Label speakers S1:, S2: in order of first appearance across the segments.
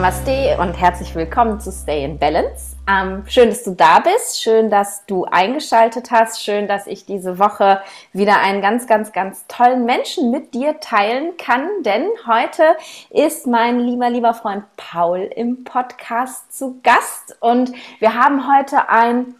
S1: Namaste und herzlich willkommen zu Stay in Balance. Ähm, schön, dass du da bist. Schön, dass du eingeschaltet hast. Schön, dass ich diese Woche wieder einen ganz, ganz, ganz tollen Menschen mit dir teilen kann. Denn heute ist mein lieber, lieber Freund Paul im Podcast zu Gast. Und wir haben heute ein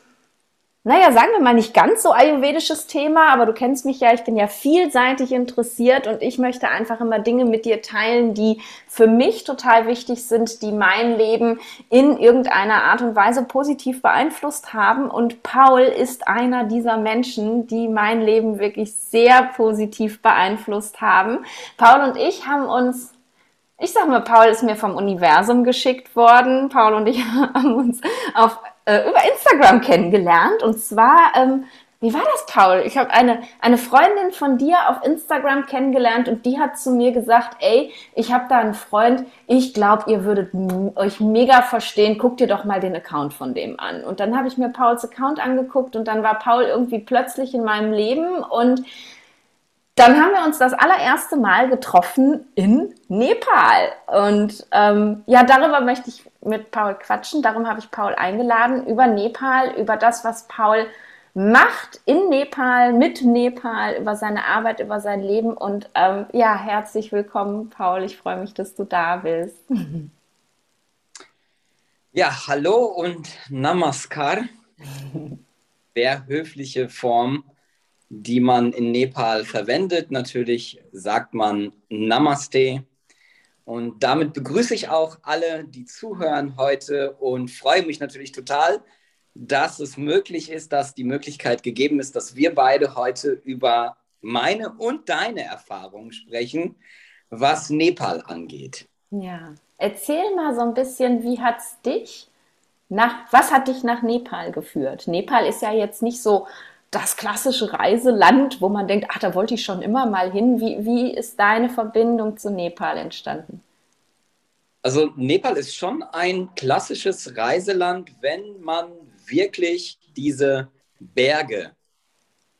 S1: naja, sagen wir mal nicht ganz so ayurvedisches Thema, aber du kennst mich ja, ich bin ja vielseitig interessiert und ich möchte einfach immer Dinge mit dir teilen, die für mich total wichtig sind, die mein Leben in irgendeiner Art und Weise positiv beeinflusst haben. Und Paul ist einer dieser Menschen, die mein Leben wirklich sehr positiv beeinflusst haben. Paul und ich haben uns ich sag mal, Paul ist mir vom Universum geschickt worden. Paul und ich haben uns auf äh, über Instagram kennengelernt. Und zwar, ähm, wie war das, Paul? Ich habe eine, eine Freundin von dir auf Instagram kennengelernt und die hat zu mir gesagt, ey, ich habe da einen Freund, ich glaube, ihr würdet euch mega verstehen, guck dir doch mal den Account von dem an. Und dann habe ich mir Pauls Account angeguckt und dann war Paul irgendwie plötzlich in meinem Leben und dann haben wir uns das allererste Mal getroffen in Nepal. Und ähm, ja, darüber möchte ich mit Paul quatschen. Darum habe ich Paul eingeladen, über Nepal, über das, was Paul macht in Nepal, mit Nepal, über seine Arbeit, über sein Leben. Und ähm, ja, herzlich willkommen, Paul. Ich freue mich, dass du da bist.
S2: Ja, hallo und Namaskar. Sehr höfliche Form die man in Nepal verwendet. Natürlich sagt man Namaste. Und damit begrüße ich auch alle, die zuhören heute und freue mich natürlich total, dass es möglich ist, dass die Möglichkeit gegeben ist, dass wir beide heute über meine und deine Erfahrungen sprechen, was Nepal angeht.
S1: Ja, erzähl mal so ein bisschen, wie hat es dich nach, was hat dich nach Nepal geführt? Nepal ist ja jetzt nicht so das klassische Reiseland, wo man denkt, ach, da wollte ich schon immer mal hin. Wie, wie ist deine Verbindung zu Nepal entstanden?
S2: Also Nepal ist schon ein klassisches Reiseland, wenn man wirklich diese Berge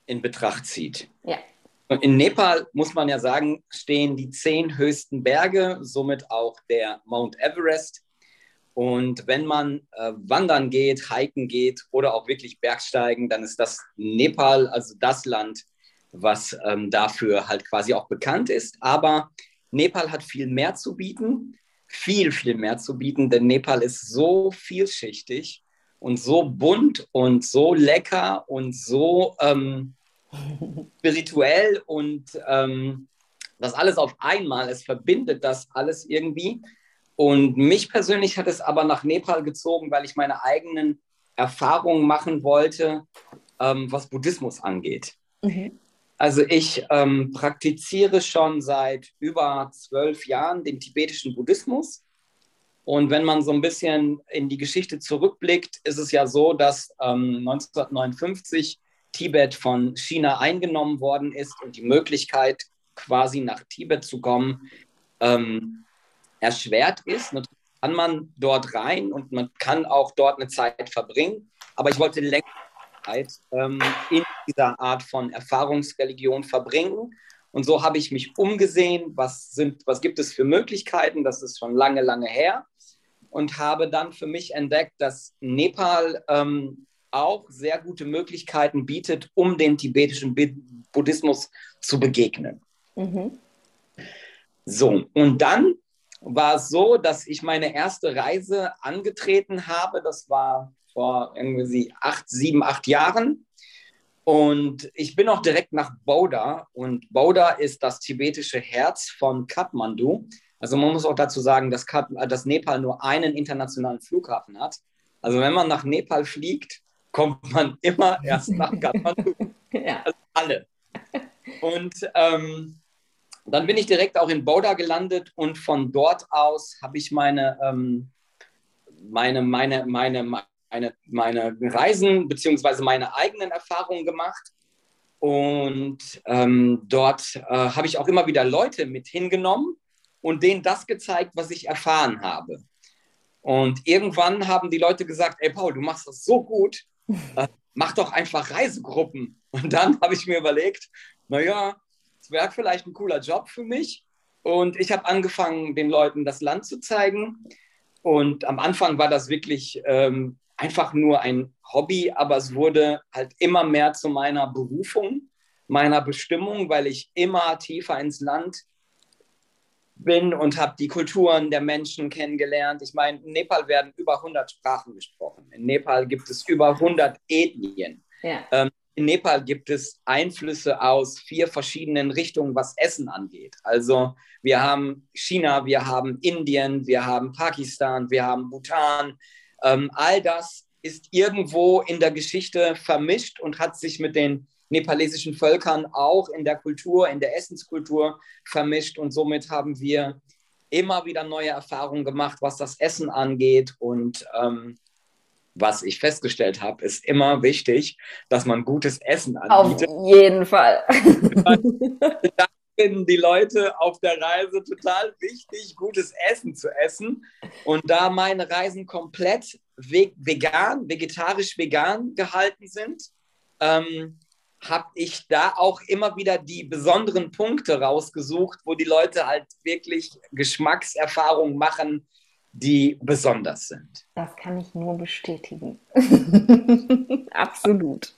S2: in Betracht zieht. Ja. In Nepal muss man ja sagen, stehen die zehn höchsten Berge, somit auch der Mount Everest. Und wenn man äh, wandern geht, hiken geht oder auch wirklich Bergsteigen, dann ist das Nepal, also das Land, was ähm, dafür halt quasi auch bekannt ist. Aber Nepal hat viel mehr zu bieten, viel, viel mehr zu bieten, denn Nepal ist so vielschichtig und so bunt und so lecker und so ähm, spirituell und ähm, das alles auf einmal. Es verbindet das alles irgendwie. Und mich persönlich hat es aber nach Nepal gezogen, weil ich meine eigenen Erfahrungen machen wollte, ähm, was Buddhismus angeht. Mhm. Also ich ähm, praktiziere schon seit über zwölf Jahren den tibetischen Buddhismus. Und wenn man so ein bisschen in die Geschichte zurückblickt, ist es ja so, dass ähm, 1959 Tibet von China eingenommen worden ist und die Möglichkeit, quasi nach Tibet zu kommen, ähm, erschwert ist. Natürlich kann man dort rein und man kann auch dort eine Zeit verbringen. Aber ich wollte länger Zeit ähm, in dieser Art von Erfahrungsreligion verbringen. Und so habe ich mich umgesehen, was, sind, was gibt es für Möglichkeiten, das ist schon lange, lange her. Und habe dann für mich entdeckt, dass Nepal ähm, auch sehr gute Möglichkeiten bietet, um dem tibetischen Buddhismus zu begegnen. Mhm. So, und dann war es so, dass ich meine erste Reise angetreten habe. Das war vor irgendwie acht, sieben, acht Jahren. Und ich bin auch direkt nach Boda. Und Boda ist das tibetische Herz von Kathmandu. Also man muss auch dazu sagen, dass, Kat dass Nepal nur einen internationalen Flughafen hat. Also wenn man nach Nepal fliegt, kommt man immer erst nach Kathmandu. ja. Also alle. Und ähm, dann bin ich direkt auch in Boda gelandet und von dort aus habe ich meine, ähm, meine, meine, meine, meine, meine Reisen bzw. meine eigenen Erfahrungen gemacht. Und ähm, dort äh, habe ich auch immer wieder Leute mit hingenommen und denen das gezeigt, was ich erfahren habe. Und irgendwann haben die Leute gesagt, ey Paul, du machst das so gut, äh, mach doch einfach Reisegruppen. Und dann habe ich mir überlegt, naja, wäre vielleicht ein cooler Job für mich. Und ich habe angefangen, den Leuten das Land zu zeigen. und am Anfang war das wirklich ähm, einfach nur ein Hobby, aber es wurde halt immer mehr zu meiner Berufung, meiner Bestimmung, weil ich immer tiefer ins Land bin und habe die Kulturen der Menschen kennengelernt. Ich meine, in Nepal werden über 100 Sprachen gesprochen. In Nepal gibt es über 100 Ethnien. Ja. Ähm, in Nepal gibt es Einflüsse aus vier verschiedenen Richtungen, was Essen angeht. Also wir haben China, wir haben Indien, wir haben Pakistan, wir haben Bhutan. Ähm, all das ist irgendwo in der Geschichte vermischt und hat sich mit den nepalesischen Völkern auch in der Kultur, in der Essenskultur vermischt. Und somit haben wir immer wieder neue Erfahrungen gemacht, was das Essen angeht. Und ähm, was ich festgestellt habe, ist immer wichtig, dass man gutes Essen
S1: anbietet. Auf jeden Fall.
S2: da finden die Leute auf der Reise total wichtig, gutes Essen zu essen. Und da meine Reisen komplett vegan, vegetarisch-vegan gehalten sind, ähm, habe ich da auch immer wieder die besonderen Punkte rausgesucht, wo die Leute halt wirklich Geschmackserfahrungen machen, die besonders sind.
S1: Das kann ich nur bestätigen. Absolut.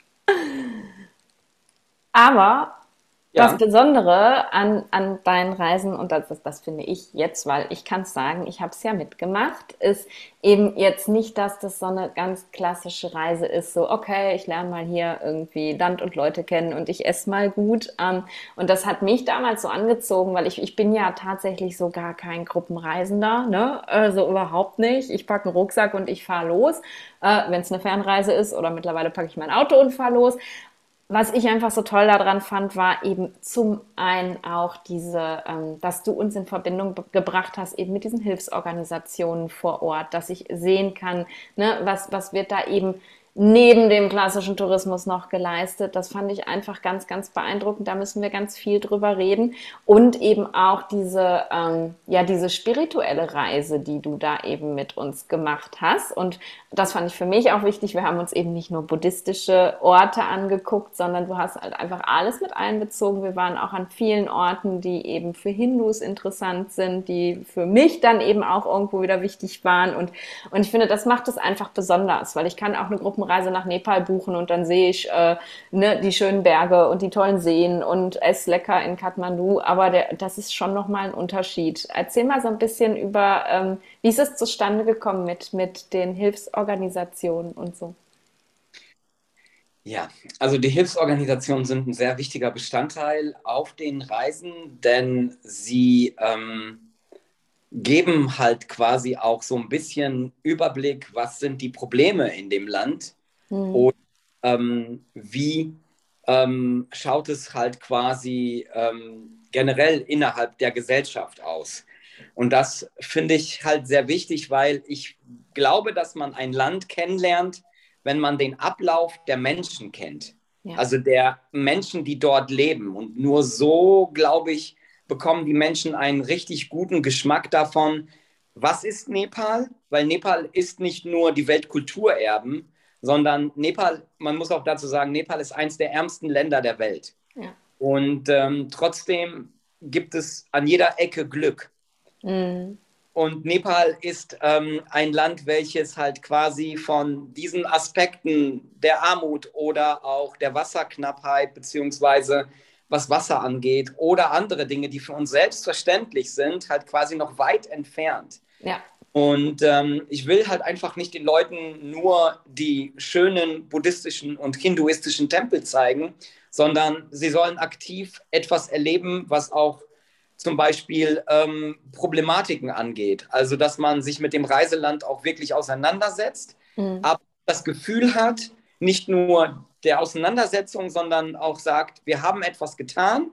S1: Aber Das Besondere an, an deinen Reisen, und das, das, finde ich jetzt, weil ich kann sagen, ich habe es ja mitgemacht, ist eben jetzt nicht, dass das so eine ganz klassische Reise ist, so, okay, ich lerne mal hier irgendwie Land und Leute kennen und ich esse mal gut. Ähm, und das hat mich damals so angezogen, weil ich, ich bin ja tatsächlich so gar kein Gruppenreisender, ne? Also überhaupt nicht. Ich packe einen Rucksack und ich fahre los, äh, wenn es eine Fernreise ist oder mittlerweile packe ich mein Auto und fahre los was ich einfach so toll daran fand, war eben zum einen auch diese, ähm, dass du uns in Verbindung gebracht hast, eben mit diesen Hilfsorganisationen vor Ort, dass ich sehen kann, ne, was, was wird da eben neben dem klassischen Tourismus noch geleistet. Das fand ich einfach ganz, ganz beeindruckend. Da müssen wir ganz viel drüber reden. Und eben auch diese, ähm, ja, diese spirituelle Reise, die du da eben mit uns gemacht hast. Und das fand ich für mich auch wichtig. Wir haben uns eben nicht nur buddhistische Orte angeguckt, sondern du hast halt einfach alles mit einbezogen. Wir waren auch an vielen Orten, die eben für Hindus interessant sind, die für mich dann eben auch irgendwo wieder wichtig waren. Und, und ich finde, das macht es einfach besonders, weil ich kann auch eine Gruppe Gruppenreise nach Nepal buchen und dann sehe ich äh, ne, die schönen Berge und die tollen Seen und esse lecker in Kathmandu. Aber der, das ist schon nochmal ein Unterschied. Erzähl mal so ein bisschen über, ähm, wie ist es zustande gekommen mit, mit den Hilfsorganisationen und so.
S2: Ja, also die Hilfsorganisationen sind ein sehr wichtiger Bestandteil auf den Reisen, denn sie ähm, geben halt quasi auch so ein bisschen Überblick, was sind die Probleme in dem Land mhm. und ähm, wie ähm, schaut es halt quasi ähm, generell innerhalb der Gesellschaft aus. Und das finde ich halt sehr wichtig, weil ich glaube, dass man ein Land kennenlernt, wenn man den Ablauf der Menschen kennt. Ja. Also der Menschen, die dort leben. Und nur so, glaube ich, bekommen die Menschen einen richtig guten Geschmack davon, was ist Nepal? Weil Nepal ist nicht nur die Weltkulturerben, sondern Nepal, man muss auch dazu sagen, Nepal ist eines der ärmsten Länder der Welt. Ja. Und ähm, trotzdem gibt es an jeder Ecke Glück. Mhm. Und Nepal ist ähm, ein Land, welches halt quasi von diesen Aspekten der Armut oder auch der Wasserknappheit beziehungsweise was Wasser angeht oder andere Dinge, die für uns selbstverständlich sind, halt quasi noch weit entfernt. Ja. Und ähm, ich will halt einfach nicht den Leuten nur die schönen buddhistischen und hinduistischen Tempel zeigen, sondern sie sollen aktiv etwas erleben, was auch zum Beispiel ähm, Problematiken angeht. Also, dass man sich mit dem Reiseland auch wirklich auseinandersetzt, mhm. aber das Gefühl hat, nicht nur der Auseinandersetzung, sondern auch sagt, wir haben etwas getan,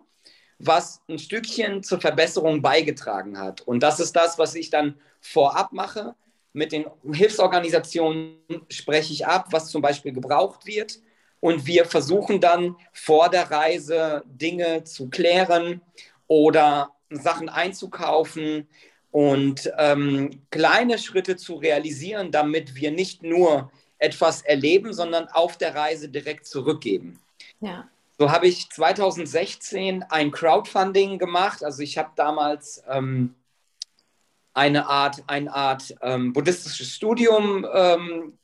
S2: was ein Stückchen zur Verbesserung beigetragen hat. Und das ist das, was ich dann vorab mache. Mit den Hilfsorganisationen spreche ich ab, was zum Beispiel gebraucht wird. Und wir versuchen dann vor der Reise Dinge zu klären oder Sachen einzukaufen und ähm, kleine Schritte zu realisieren, damit wir nicht nur etwas erleben, sondern auf der Reise direkt zurückgeben. Ja. So habe ich 2016 ein Crowdfunding gemacht. Also ich habe damals ähm, eine Art, eine Art ähm, buddhistisches Studium ähm,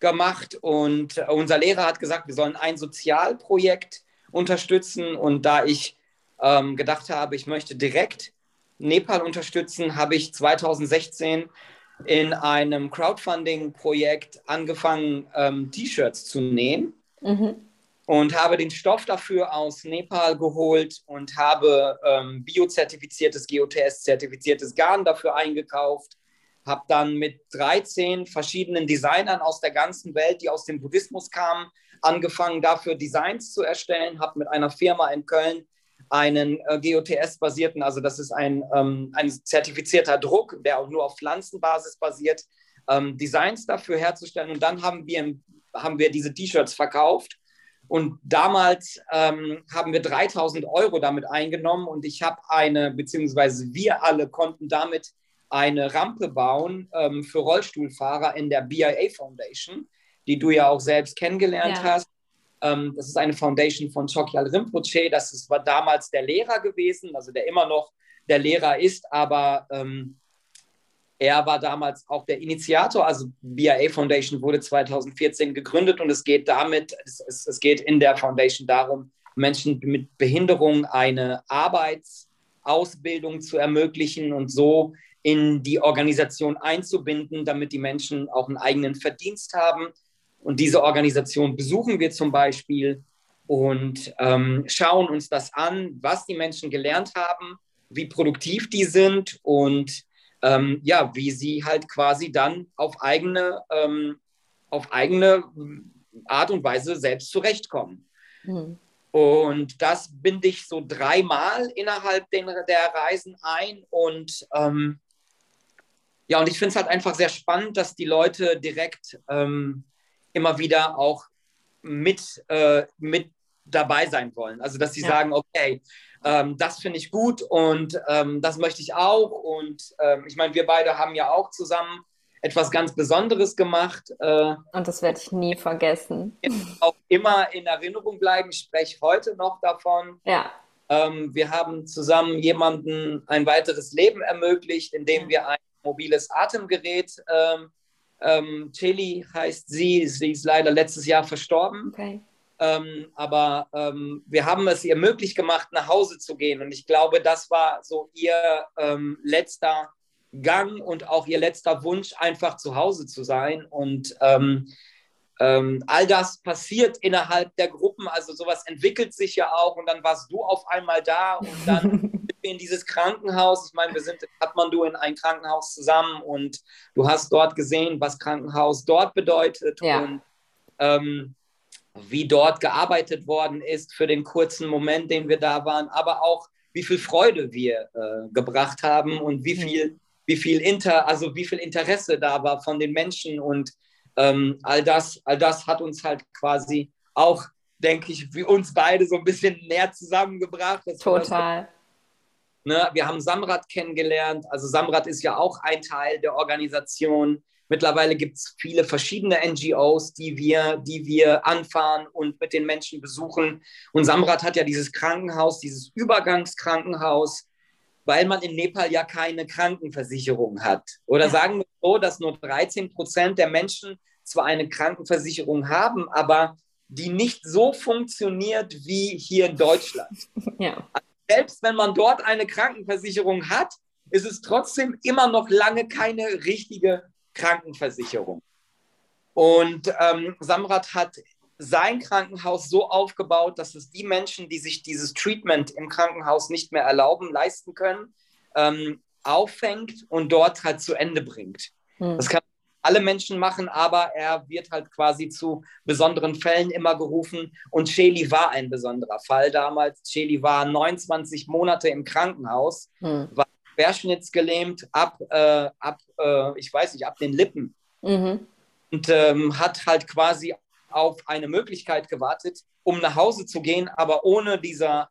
S2: gemacht und unser Lehrer hat gesagt, wir sollen ein Sozialprojekt unterstützen und da ich ähm, gedacht habe, ich möchte direkt Nepal unterstützen, habe ich 2016 in einem Crowdfunding-Projekt angefangen, ähm, T-Shirts zu nähen. Mhm. Und habe den Stoff dafür aus Nepal geholt und habe ähm, biozertifiziertes, GOTS-zertifiziertes Garn dafür eingekauft. Habe dann mit 13 verschiedenen Designern aus der ganzen Welt, die aus dem Buddhismus kamen, angefangen, dafür Designs zu erstellen. Habe mit einer Firma in Köln einen äh, GOTS-basierten, also das ist ein, ähm, ein zertifizierter Druck, der auch nur auf Pflanzenbasis basiert, ähm, Designs dafür herzustellen. Und dann haben wir, haben wir diese T-Shirts verkauft. Und damals ähm, haben wir 3000 Euro damit eingenommen und ich habe eine, beziehungsweise wir alle konnten damit eine Rampe bauen ähm, für Rollstuhlfahrer in der BIA Foundation, die du ja auch selbst kennengelernt ja. hast. Ähm, das ist eine Foundation von Chokyal Rinpoche. Das ist, war damals der Lehrer gewesen, also der immer noch der Lehrer ist, aber ähm, er war damals auch der Initiator. Also BIA Foundation wurde 2014 gegründet und es geht damit, es, es, es geht in der Foundation darum, Menschen mit Behinderung eine Arbeitsausbildung zu ermöglichen und so in die Organisation einzubinden, damit die Menschen auch einen eigenen Verdienst haben und diese Organisation besuchen wir zum Beispiel und ähm, schauen uns das an, was die Menschen gelernt haben, wie produktiv die sind und ähm, ja, wie sie halt quasi dann auf eigene, ähm, auf eigene Art und Weise selbst zurechtkommen. Mhm. Und das binde ich so dreimal innerhalb den, der Reisen ein. Und ähm, ja, und ich finde es halt einfach sehr spannend, dass die Leute direkt ähm, immer wieder auch mit, äh, mit dabei sein wollen. Also, dass sie ja. sagen, okay, ähm, das finde ich gut und ähm, das möchte ich auch. Und ähm, ich meine, wir beide haben ja auch zusammen etwas ganz Besonderes gemacht.
S1: Äh, und das werde ich nie vergessen.
S2: Auch immer in Erinnerung bleiben. Ich spreche heute noch davon. Ja. Ähm, wir haben zusammen jemanden ein weiteres Leben ermöglicht, indem wir ein mobiles Atemgerät ähm, ähm, Cheli heißt sie, sie ist leider letztes Jahr verstorben. Okay. Ähm, aber ähm, wir haben es ihr möglich gemacht, nach Hause zu gehen. Und ich glaube, das war so ihr ähm, letzter Gang und auch ihr letzter Wunsch, einfach zu Hause zu sein. Und ähm, ähm, all das passiert innerhalb der Gruppen. Also sowas entwickelt sich ja auch. Und dann warst du auf einmal da und dann in dieses Krankenhaus. Ich meine, wir sind in Kathmandu in ein Krankenhaus zusammen und du hast dort gesehen, was Krankenhaus dort bedeutet ja. und ähm, wie dort gearbeitet worden ist für den kurzen Moment, den wir da waren, aber auch wie viel Freude wir äh, gebracht haben und wie viel, wie viel Inter, also wie viel Interesse da war von den Menschen und ähm, all das, all das hat uns halt quasi auch, denke ich, wie uns beide so ein bisschen näher zusammengebracht.
S1: Total.
S2: Ne? Wir haben Samrat kennengelernt. Also Samrat ist ja auch ein Teil der Organisation. Mittlerweile gibt es viele verschiedene NGOs, die wir, die wir anfahren und mit den Menschen besuchen. Und Samrat hat ja dieses Krankenhaus, dieses Übergangskrankenhaus, weil man in Nepal ja keine Krankenversicherung hat. Oder ja. sagen wir so, dass nur 13 Prozent der Menschen zwar eine Krankenversicherung haben, aber die nicht so funktioniert wie hier in Deutschland. Ja selbst wenn man dort eine Krankenversicherung hat, ist es trotzdem immer noch lange keine richtige Krankenversicherung. Und ähm, Samrat hat sein Krankenhaus so aufgebaut, dass es die Menschen, die sich dieses Treatment im Krankenhaus nicht mehr erlauben, leisten können, ähm, auffängt und dort halt zu Ende bringt. Hm. Das kann alle Menschen machen, aber er wird halt quasi zu besonderen Fällen immer gerufen. Und Shelly war ein besonderer Fall damals. Shelly war 29 Monate im Krankenhaus, hm. war querschnittsgelähmt ab, äh, ab äh, ich weiß nicht, ab den Lippen. Mhm. Und ähm, hat halt quasi auf eine Möglichkeit gewartet, um nach Hause zu gehen, aber ohne dieser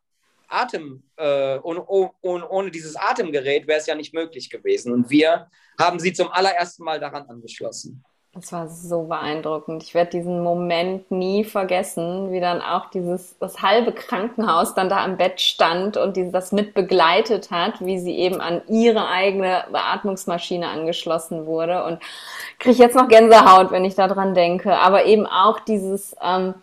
S2: Atem, äh, ohne, ohne, ohne dieses Atemgerät wäre es ja nicht möglich gewesen. Und wir haben sie zum allerersten Mal daran angeschlossen.
S1: Das war so beeindruckend. Ich werde diesen Moment nie vergessen, wie dann auch dieses, das halbe Krankenhaus dann da am Bett stand und die das mit begleitet hat, wie sie eben an ihre eigene Beatmungsmaschine angeschlossen wurde. Und kriege jetzt noch Gänsehaut, wenn ich daran denke. Aber eben auch dieses, ähm,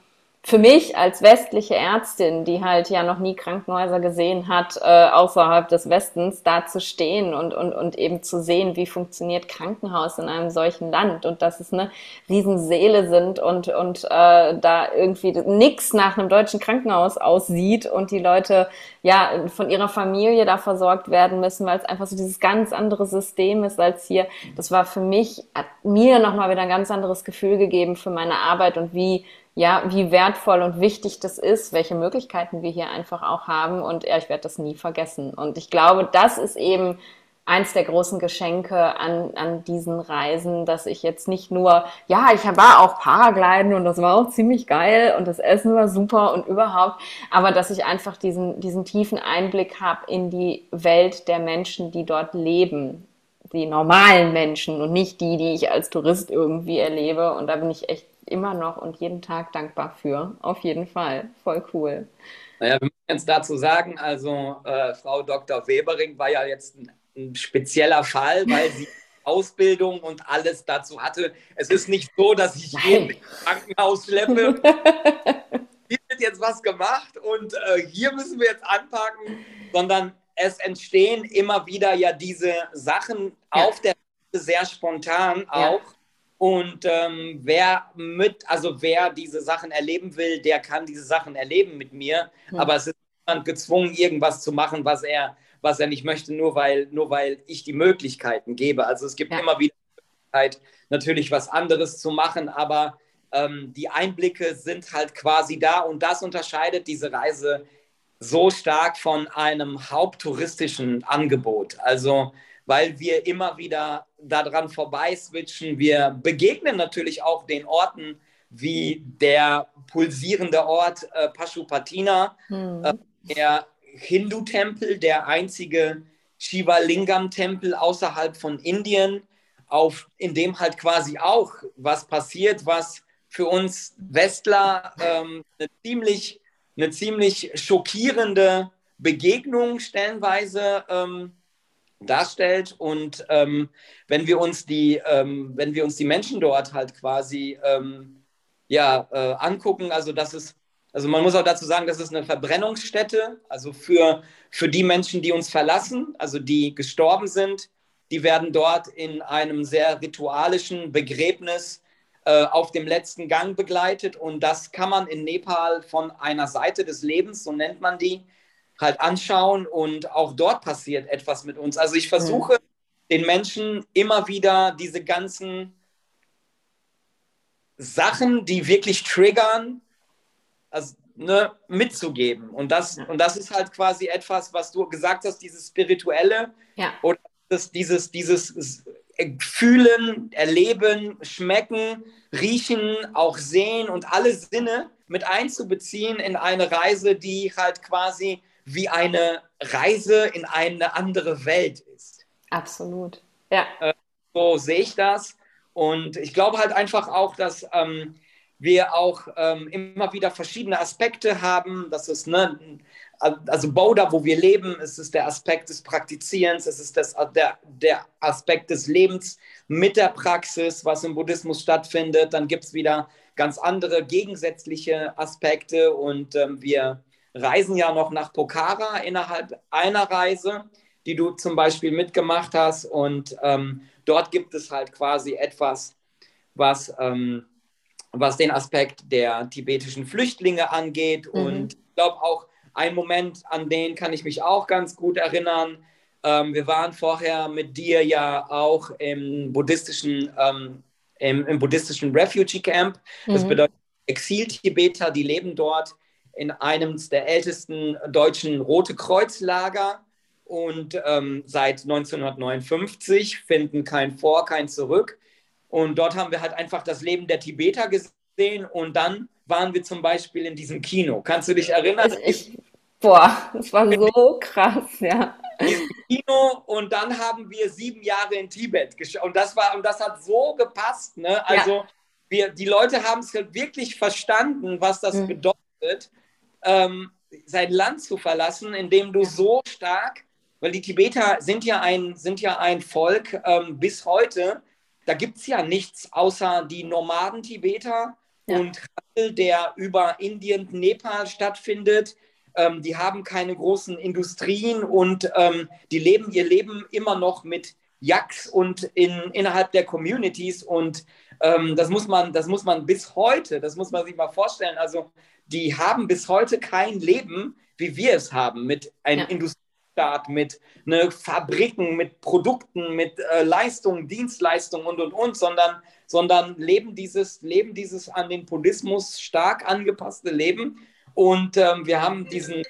S1: für mich als westliche Ärztin, die halt ja noch nie Krankenhäuser gesehen hat, äh, außerhalb des Westens, da zu stehen und, und, und eben zu sehen, wie funktioniert Krankenhaus in einem solchen Land und dass es eine Riesenseele sind und, und äh, da irgendwie nix nach einem deutschen Krankenhaus aussieht und die Leute ja von ihrer Familie da versorgt werden müssen, weil es einfach so dieses ganz andere System ist als hier. Das war für mich, hat mir nochmal wieder ein ganz anderes Gefühl gegeben für meine Arbeit und wie ja, wie wertvoll und wichtig das ist, welche Möglichkeiten wir hier einfach auch haben. Und ja, ich werde das nie vergessen. Und ich glaube, das ist eben eins der großen Geschenke an, an diesen Reisen, dass ich jetzt nicht nur, ja, ich war auch Paragliden und das war auch ziemlich geil und das Essen war super und überhaupt, aber dass ich einfach diesen, diesen tiefen Einblick habe in die Welt der Menschen, die dort leben, die normalen Menschen und nicht die, die ich als Tourist irgendwie erlebe. Und da bin ich echt immer noch und jeden Tag dankbar für. Auf jeden Fall. Voll cool.
S2: Naja, wir müssen jetzt dazu sagen, also äh, Frau Dr. Webering war ja jetzt ein, ein spezieller Fall, weil sie Ausbildung und alles dazu hatte. Es ist nicht so, dass ich Nein. jeden ins Krankenhaus schleppe. hier wird jetzt was gemacht und äh, hier müssen wir jetzt anpacken, sondern es entstehen immer wieder ja diese Sachen ja. auf der sehr spontan auch. Ja. Und ähm, wer mit, also wer diese Sachen erleben will, der kann diese Sachen erleben mit mir. Mhm. Aber es ist niemand gezwungen, irgendwas zu machen, was er, was er nicht möchte, nur weil, nur weil ich die Möglichkeiten gebe. Also es gibt ja. immer wieder die Möglichkeit, natürlich was anderes zu machen, aber ähm, die Einblicke sind halt quasi da und das unterscheidet diese Reise so stark von einem haupttouristischen Angebot. Also weil wir immer wieder daran vorbei switchen. Wir begegnen natürlich auch den Orten wie der pulsierende Ort äh, Pashupatina, hm. äh, der Hindu-Tempel, der einzige Shiva Lingam-Tempel außerhalb von Indien, auf, in dem halt quasi auch was passiert, was für uns Westler ähm, eine, ziemlich, eine ziemlich schockierende Begegnung stellenweise ähm, darstellt. Und ähm, wenn wir uns die, ähm, wenn wir uns die Menschen dort halt quasi ähm, ja, äh, angucken, also das ist, also man muss auch dazu sagen, das ist eine Verbrennungsstätte, also für, für die Menschen, die uns verlassen, also die gestorben sind, die werden dort in einem sehr ritualischen Begräbnis äh, auf dem letzten Gang begleitet. Und das kann man in Nepal von einer Seite des Lebens, so nennt man die, halt anschauen und auch dort passiert etwas mit uns. Also ich versuche mhm. den Menschen immer wieder diese ganzen Sachen, die wirklich triggern, also, ne, mitzugeben. Und das, und das ist halt quasi etwas, was du gesagt hast, dieses Spirituelle ja. oder das, dieses, dieses Fühlen, Erleben, Schmecken, Riechen, auch Sehen und alle Sinne mit einzubeziehen in eine Reise, die halt quasi wie eine Reise in eine andere Welt ist.
S1: Absolut, ja.
S2: Äh, so sehe ich das. Und ich glaube halt einfach auch, dass ähm, wir auch ähm, immer wieder verschiedene Aspekte haben. Das ist, ne, also Boda, wo wir leben, es ist der Aspekt des Praktizierens, es ist das, der, der Aspekt des Lebens mit der Praxis, was im Buddhismus stattfindet. Dann gibt es wieder ganz andere gegensätzliche Aspekte und ähm, wir reisen ja noch nach Pokhara innerhalb einer Reise, die du zum Beispiel mitgemacht hast. Und ähm, dort gibt es halt quasi etwas, was, ähm, was den Aspekt der tibetischen Flüchtlinge angeht. Mhm. Und ich glaube auch, ein Moment, an den kann ich mich auch ganz gut erinnern. Ähm, wir waren vorher mit dir ja auch im buddhistischen, ähm, im, im, buddhistischen Refugee Camp. Das mhm. bedeutet Exil-Tibeter, die leben dort in einem der ältesten deutschen Rote Kreuzlager und ähm, seit 1959 finden kein Vor, kein Zurück. Und dort haben wir halt einfach das Leben der Tibeter gesehen und dann waren wir zum Beispiel in diesem Kino. Kannst du dich erinnern?
S1: Ich, boah, das war so krass, ja.
S2: Kino und dann haben wir sieben Jahre in Tibet geschaut. Und das war, und das hat so gepasst. Ne? Also ja. wir, die Leute haben es wirklich verstanden, was das mhm. bedeutet, ähm, sein Land zu verlassen, indem du so stark, weil die Tibeter sind ja ein, sind ja ein Volk ähm, bis heute, da gibt es ja nichts außer die Nomaden-Tibeter ja. und Handel, der über Indien, Nepal stattfindet. Ähm, die haben keine großen Industrien und ähm, die leben ihr Leben immer noch mit Yaks und in, innerhalb der Communities und ähm, das, muss man, das muss man bis heute, das muss man sich mal vorstellen, also die haben bis heute kein Leben, wie wir es haben, mit einem ja. Industriestaat, mit ne, Fabriken, mit Produkten, mit äh, Leistungen, Dienstleistungen und, und, und, sondern, sondern leben, dieses, leben dieses an den Buddhismus stark angepasste Leben und ähm, wir haben diesen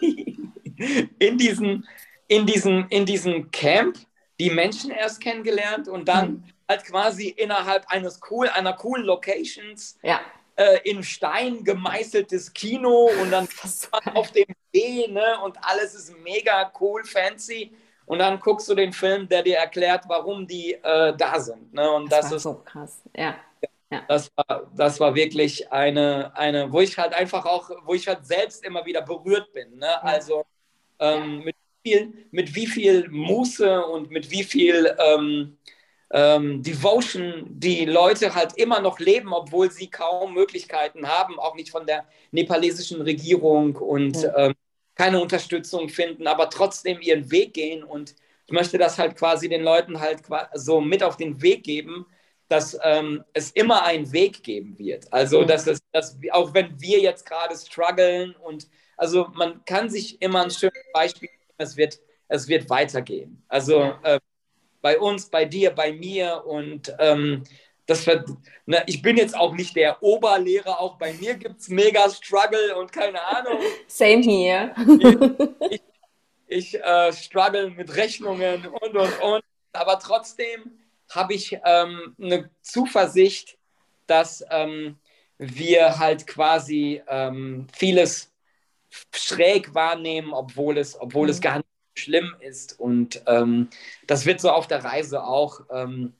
S2: in diesem in diesem in diesem Camp die Menschen erst kennengelernt und dann mhm. halt quasi innerhalb eines cool einer coolen Locations ja. Äh, in Stein gemeißeltes Kino und dann auf dem See ne, und alles ist mega cool fancy und dann guckst du den Film, der dir erklärt, warum die äh, da sind. Ne? Und das, das ist
S1: so krass. Ja.
S2: Ja. Das, war, das war wirklich eine, eine, wo ich halt einfach auch, wo ich halt selbst immer wieder berührt bin. Ne? Ja. Also ähm, mit, viel, mit wie viel Muße und mit wie viel ähm, ähm, Devotion die Leute halt immer noch leben, obwohl sie kaum Möglichkeiten haben, auch nicht von der nepalesischen Regierung und ja. Ähm, keine Unterstützung finden, aber trotzdem ihren Weg gehen. Und ich möchte das halt quasi den Leuten halt so mit auf den Weg geben, dass ähm, es immer einen Weg geben wird. Also, mhm. dass es, dass, auch wenn wir jetzt gerade strugglen und also man kann sich immer ein schönes Beispiel nehmen, es wird, es wird weitergehen. Also äh, bei uns, bei dir, bei mir und ähm, das wird, ne, ich bin jetzt auch nicht der Oberlehrer, auch bei mir gibt es mega Struggle und keine Ahnung.
S1: Same here.
S2: ich, ich, ich äh, struggle mit Rechnungen und und und, aber trotzdem habe ich ähm, eine Zuversicht, dass ähm, wir halt quasi ähm, vieles schräg wahrnehmen, obwohl es, obwohl mhm. es gar nicht schlimm ist. Und ähm, das wird so auf der Reise auch ähm,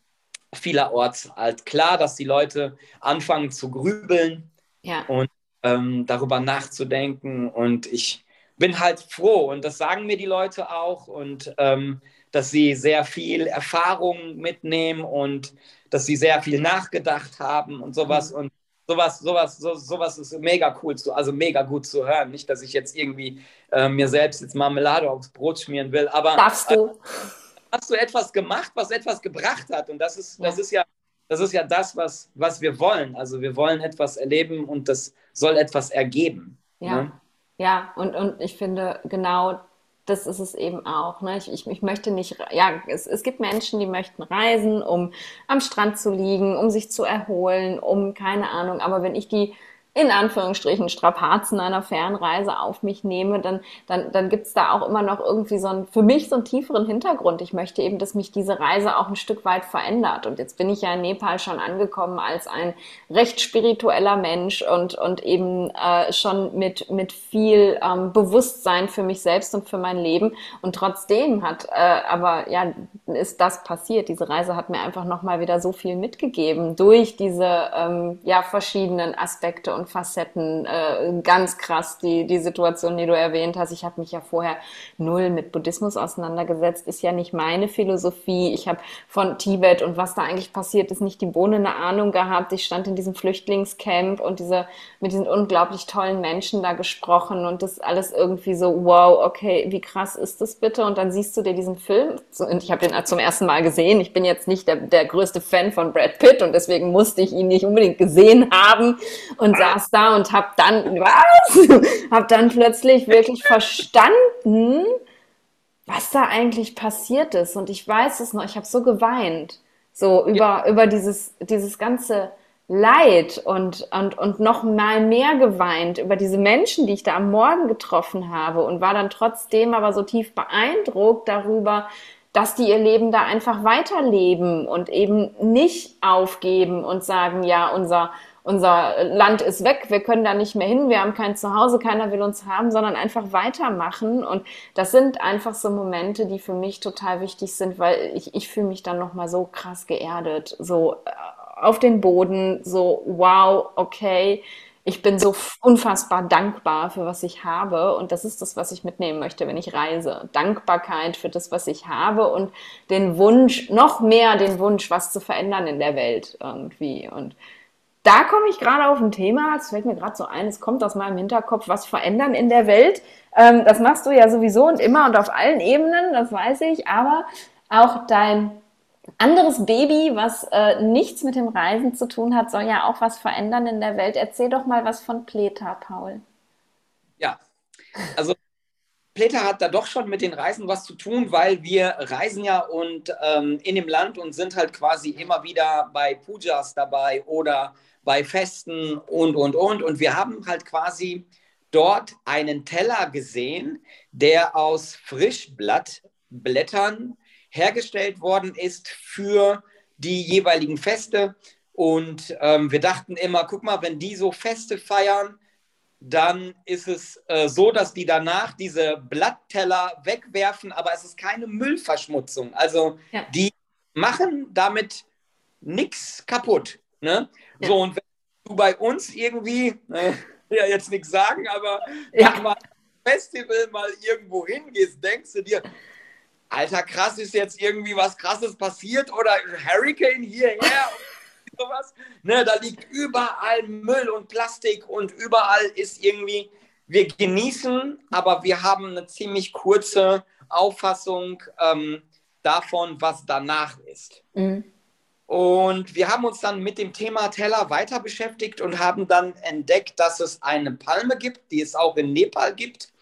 S2: vielerorts halt klar, dass die Leute anfangen zu grübeln ja. und ähm, darüber nachzudenken. Und ich bin halt froh und das sagen mir die Leute auch. Und ähm, dass sie sehr viel Erfahrung mitnehmen und dass sie sehr viel nachgedacht haben und sowas. Mhm. Und sowas, sowas, so, sowas ist mega cool zu, also mega gut zu hören. Nicht, dass ich jetzt irgendwie äh, mir selbst jetzt Marmelade aufs Brot schmieren will, aber
S1: Darfst du? Äh,
S2: hast du etwas gemacht, was etwas gebracht hat. Und das ist, ja. das ist ja, das ist ja das, was, was wir wollen. Also wir wollen etwas erleben und das soll etwas ergeben.
S1: Ja. Ne? Ja, und, und ich finde genau das ist es eben auch. Ne? Ich, ich, ich möchte nicht, ja, es, es gibt Menschen, die möchten reisen, um am Strand zu liegen, um sich zu erholen, um keine Ahnung. Aber wenn ich die in Anführungsstrichen Strapazen einer Fernreise auf mich nehme, dann, dann, dann gibt's da auch immer noch irgendwie so ein, für mich so einen tieferen Hintergrund. Ich möchte eben, dass mich diese Reise auch ein Stück weit verändert. Und jetzt bin ich ja in Nepal schon angekommen als ein recht spiritueller Mensch und, und eben äh, schon mit, mit viel ähm, Bewusstsein für mich selbst und für mein Leben. Und trotzdem hat äh, aber, ja, ist das passiert. Diese Reise hat mir einfach nochmal wieder so viel mitgegeben durch diese, ähm, ja, verschiedenen Aspekte und Facetten. Äh, ganz krass, die, die Situation, die du erwähnt hast. Ich habe mich ja vorher null mit Buddhismus auseinandergesetzt. Ist ja nicht meine Philosophie. Ich habe von Tibet und was da eigentlich passiert ist, nicht die Bohne eine Ahnung gehabt. Ich stand in diesem Flüchtlingscamp und diese, mit diesen unglaublich tollen Menschen da gesprochen und das alles irgendwie so, wow, okay, wie krass ist das bitte? Und dann siehst du dir diesen Film, und ich habe den zum ersten Mal gesehen. Ich bin jetzt nicht der, der größte Fan von Brad Pitt und deswegen musste ich ihn nicht unbedingt gesehen haben und sah saß da und habe dann, was? habe dann plötzlich wirklich verstanden, was da eigentlich passiert ist. Und ich weiß es noch, ich habe so geweint. So über, ja. über dieses, dieses ganze Leid und, und, und noch mal mehr geweint über diese Menschen, die ich da am Morgen getroffen habe und war dann trotzdem aber so tief beeindruckt darüber, dass die ihr Leben da einfach weiterleben und eben nicht aufgeben und sagen, ja, unser, unser Land ist weg, wir können da nicht mehr hin, wir haben kein Zuhause, keiner will uns haben, sondern einfach weitermachen. Und das sind einfach so Momente, die für mich total wichtig sind, weil ich, ich fühle mich dann nochmal so krass geerdet, so äh, auf den Boden, so wow, okay, ich bin so unfassbar dankbar für was ich habe und das ist das, was ich mitnehmen möchte, wenn ich reise. Dankbarkeit für das, was ich habe und den Wunsch, noch mehr den Wunsch, was zu verändern in der Welt irgendwie. Und da komme ich gerade auf ein Thema, es fällt mir gerade so ein, es kommt aus meinem Hinterkopf, was verändern in der Welt. Ähm, das machst du ja sowieso und immer und auf allen Ebenen, das weiß ich, aber auch dein anderes Baby, was äh, nichts mit dem Reisen zu tun hat, soll ja auch was verändern in der Welt. Erzähl doch mal was von Pleta, Paul.
S2: Ja, also Pleta hat da doch schon mit den Reisen was zu tun, weil wir reisen ja und ähm, in dem Land und sind halt quasi immer wieder bei Pujas dabei oder bei Festen und, und, und. Und wir haben halt quasi dort einen Teller gesehen, der aus Frischblattblättern hergestellt worden ist für die jeweiligen Feste. Und ähm, wir dachten immer, guck mal, wenn die so Feste feiern, dann ist es äh, so, dass die danach diese Blattteller wegwerfen, aber es ist keine Müllverschmutzung. Also ja. die machen damit nichts kaputt. Ne? Ja. So, und wenn du bei uns irgendwie, äh, ja jetzt nichts sagen, aber ja. mal Festival mal irgendwo hingehst, denkst du dir, Alter, krass, ist jetzt irgendwie was Krasses passiert oder Hurricane hierher? sowas. Ne, da liegt überall Müll und Plastik und überall ist irgendwie, wir genießen, aber wir haben eine ziemlich kurze Auffassung ähm, davon, was danach ist. Mhm. Und wir haben uns dann mit dem Thema Teller weiter beschäftigt und haben dann entdeckt, dass es eine Palme gibt, die es auch in Nepal gibt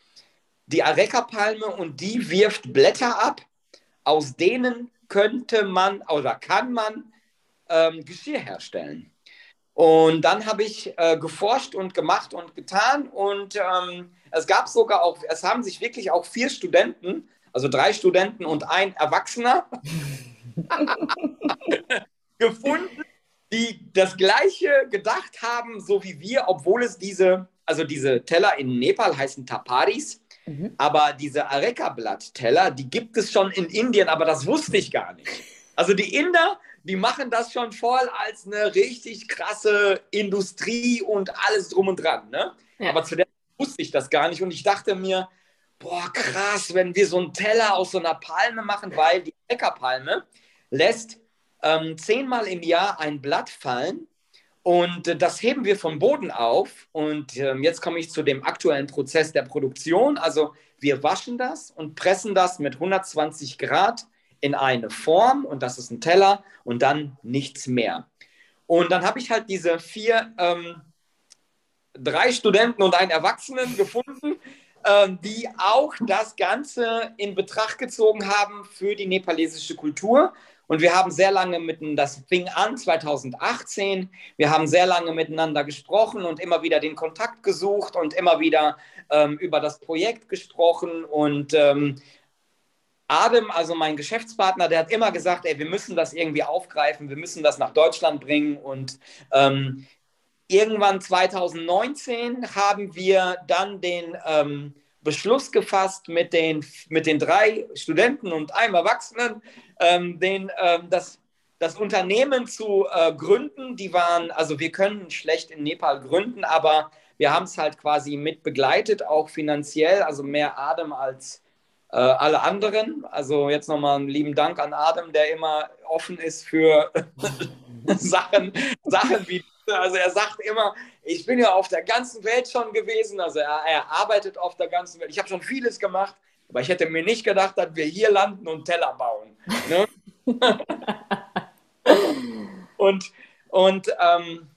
S2: die Areca-Palme und die wirft Blätter ab, aus denen könnte man oder kann man ähm, Geschirr herstellen. Und dann habe ich äh, geforscht und gemacht und getan und ähm, es gab sogar auch, es haben sich wirklich auch vier Studenten, also drei Studenten und ein Erwachsener gefunden, die das Gleiche gedacht haben, so wie wir, obwohl es diese, also diese Teller in Nepal heißen Taparis Mhm. Aber diese Areca-Blatt-Teller, die gibt es schon in Indien, aber das wusste ich gar nicht. Also die Inder, die machen das schon voll als eine richtig krasse Industrie und alles drum und dran. Ne? Ja. Aber zu der wusste ich das gar nicht und ich dachte mir, boah, krass, wenn wir so einen Teller aus so einer Palme machen, weil die Areca-Palme lässt ähm, zehnmal im Jahr ein Blatt fallen und äh, das heben wir vom Boden auf. Und ähm, jetzt komme ich zu dem aktuellen Prozess der Produktion. Also wir waschen das und pressen das mit 120 Grad in eine Form. Und das ist ein Teller und dann nichts mehr. Und dann habe ich halt diese vier, ähm, drei Studenten und einen Erwachsenen gefunden, ähm, die auch das Ganze in Betracht gezogen haben für die nepalesische Kultur. Und wir haben sehr lange miteinander, das fing an 2018, wir haben sehr lange miteinander gesprochen und immer wieder den Kontakt gesucht und immer wieder ähm, über das Projekt gesprochen. Und ähm, Adem, also mein Geschäftspartner, der hat immer gesagt, ey, wir müssen das irgendwie aufgreifen, wir müssen das nach Deutschland bringen. Und ähm, irgendwann 2019 haben wir dann den ähm, Beschluss gefasst mit den, mit den drei Studenten und einem Erwachsenen, ähm, den, ähm, das, das Unternehmen zu äh, gründen. Die waren, also wir können schlecht in Nepal gründen, aber wir haben es halt quasi mit begleitet, auch finanziell, also mehr Adem als äh, alle anderen. Also jetzt nochmal einen lieben Dank an Adem, der immer offen ist für Sachen, Sachen wie also er sagt immer, ich bin ja auf der ganzen Welt schon gewesen. Also er, er arbeitet auf der ganzen Welt. Ich habe schon vieles gemacht, aber ich hätte mir nicht gedacht, dass wir hier landen und Teller bauen. Ne? und und ähm,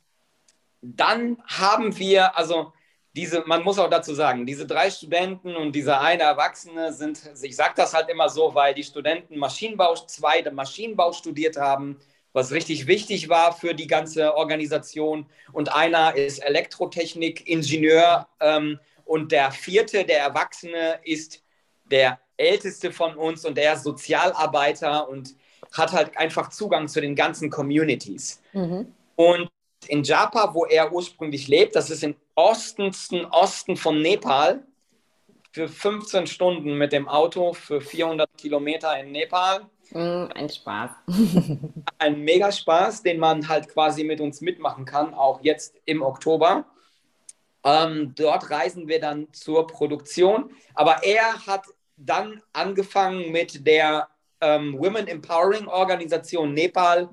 S2: dann haben wir, also diese, man muss auch dazu sagen, diese drei Studenten und dieser eine Erwachsene sind, ich sage das halt immer so, weil die Studenten Maschinenbau, zwei Maschinenbau studiert haben, was richtig wichtig war für die ganze Organisation. Und einer ist Elektrotechnik-Ingenieur ähm, und der vierte, der Erwachsene, ist der älteste von uns und er ist Sozialarbeiter und hat halt einfach Zugang zu den ganzen Communities. Mhm. Und in Japa, wo er ursprünglich lebt, das ist im ostensten Osten von Nepal, für 15 Stunden mit dem Auto für 400 Kilometer in Nepal.
S1: Mm, ein Spaß.
S2: ein Megaspaß, den man halt quasi mit uns mitmachen kann, auch jetzt im Oktober. Ähm, dort reisen wir dann zur Produktion. Aber er hat dann angefangen mit der ähm, Women Empowering Organisation Nepal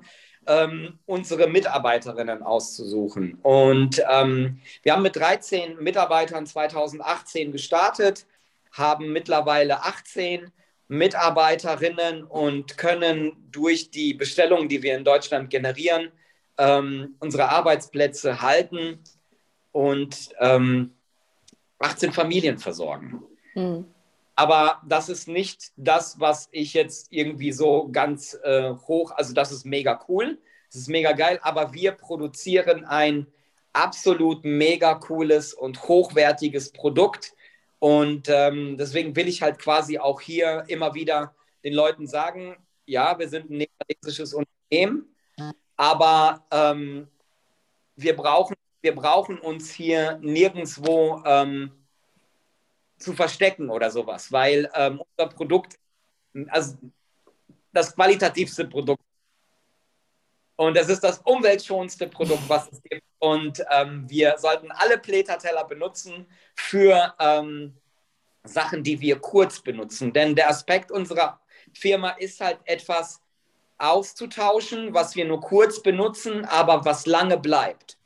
S2: ähm, unsere Mitarbeiterinnen auszusuchen. Und ähm, wir haben mit 13 Mitarbeitern 2018 gestartet, haben mittlerweile 18 Mitarbeiterinnen und können durch die Bestellungen, die wir in Deutschland generieren, ähm, unsere Arbeitsplätze halten und 18 ähm, Familien versorgen. Mhm. Aber das ist nicht das, was ich jetzt irgendwie so ganz äh, hoch, also das ist mega cool, das ist mega geil, aber wir produzieren ein absolut mega cooles und hochwertiges Produkt. Und ähm, deswegen will ich halt quasi auch hier immer wieder den Leuten sagen, ja, wir sind ein nepalesisches Unternehmen, aber ähm, wir, brauchen, wir brauchen uns hier nirgendwo ähm, zu verstecken oder sowas, weil ähm, unser Produkt, also das qualitativste Produkt und es ist das umweltschonendste Produkt, was es gibt. Und ähm, wir sollten alle Pleta-Teller benutzen für ähm, Sachen, die wir kurz benutzen. Denn der Aspekt unserer Firma ist halt etwas auszutauschen, was wir nur kurz benutzen, aber was lange bleibt.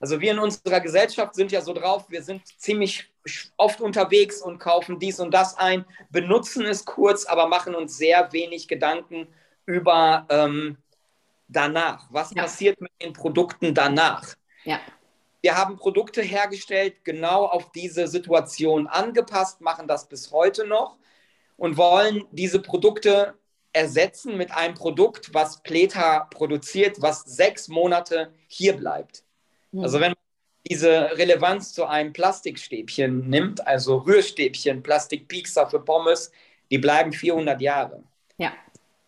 S2: Also wir in unserer Gesellschaft sind ja so drauf, wir sind ziemlich oft unterwegs und kaufen dies und das ein, benutzen es kurz, aber machen uns sehr wenig Gedanken über ähm, danach. Was ja. passiert mit den Produkten danach?
S1: Ja.
S2: Wir haben Produkte hergestellt, genau auf diese Situation angepasst, machen das bis heute noch und wollen diese Produkte ersetzen mit einem Produkt, was Pleta produziert, was sechs Monate hier bleibt. Mhm. Also wenn man diese Relevanz zu einem Plastikstäbchen nimmt, also Rührstäbchen, Plastikpiekser für Pommes, die bleiben 400 Jahre.
S1: Ja.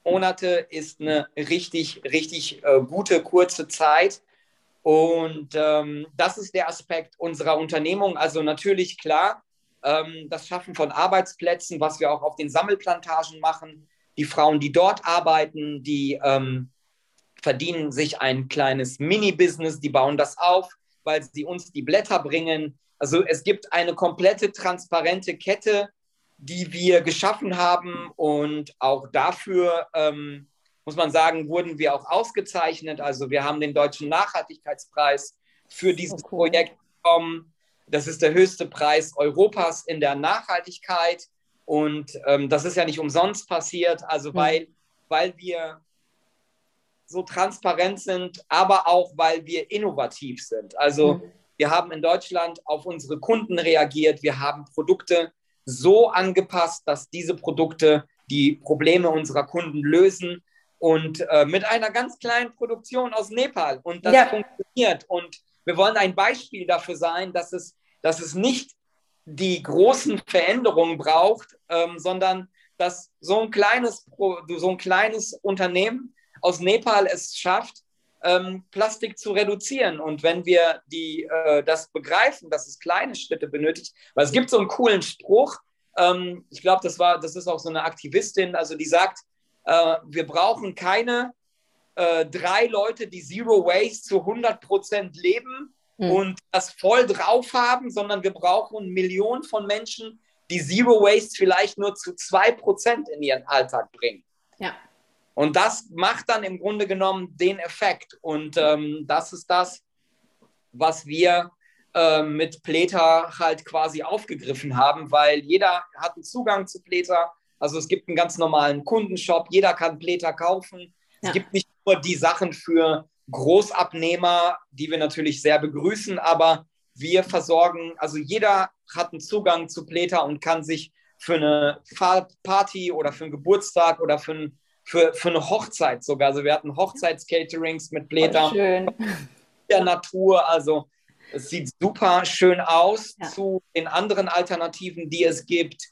S2: Monate ist eine richtig, richtig äh, gute, kurze Zeit. Und ähm, das ist der Aspekt unserer Unternehmung. Also natürlich klar, ähm, das Schaffen von Arbeitsplätzen, was wir auch auf den Sammelplantagen machen. Die Frauen, die dort arbeiten, die ähm, verdienen sich ein kleines Mini-Business, die bauen das auf, weil sie uns die Blätter bringen. Also es gibt eine komplette transparente Kette, die wir geschaffen haben und auch dafür ähm, muss man sagen, wurden wir auch ausgezeichnet. Also wir haben den Deutschen Nachhaltigkeitspreis für dieses oh, cool. Projekt bekommen. Das ist der höchste Preis Europas in der Nachhaltigkeit. Und ähm, das ist ja nicht umsonst passiert, also mhm. weil, weil wir so transparent sind, aber auch weil wir innovativ sind. Also mhm. wir haben in Deutschland auf unsere Kunden reagiert. Wir haben Produkte so angepasst, dass diese Produkte die Probleme unserer Kunden lösen und äh, mit einer ganz kleinen Produktion aus Nepal. Und das ja. funktioniert. Und wir wollen ein Beispiel dafür sein, dass es, dass es nicht die großen Veränderungen braucht, ähm, sondern dass so ein kleines, so ein kleines Unternehmen aus Nepal es schafft, ähm, Plastik zu reduzieren. Und wenn wir die, äh, das begreifen, dass es kleine Schritte benötigt, weil es gibt so einen coolen Spruch, ähm, ich glaube, das das ist auch so eine Aktivistin, also die sagt, äh, wir brauchen keine äh, drei Leute, die Zero Waste zu 100 Prozent leben mhm. und das voll drauf haben, sondern wir brauchen Millionen von Menschen, die Zero Waste vielleicht nur zu zwei Prozent in ihren Alltag bringen.
S1: Ja.
S2: Und das macht dann im Grunde genommen den Effekt. Und ähm, das ist das, was wir äh, mit Pleta halt quasi aufgegriffen haben, weil jeder hat einen Zugang zu Pleta. Also es gibt einen ganz normalen Kundenshop, jeder kann Pleta kaufen. Ja. Es gibt nicht nur die Sachen für Großabnehmer, die wir natürlich sehr begrüßen, aber wir versorgen, also jeder hat einen Zugang zu Pleta und kann sich für eine Party oder für einen Geburtstag oder für ein für, für eine Hochzeit sogar. Also wir hatten Hochzeitscaterings mit Blätter der Natur. Also es sieht super schön aus ja. zu den anderen Alternativen, die es gibt.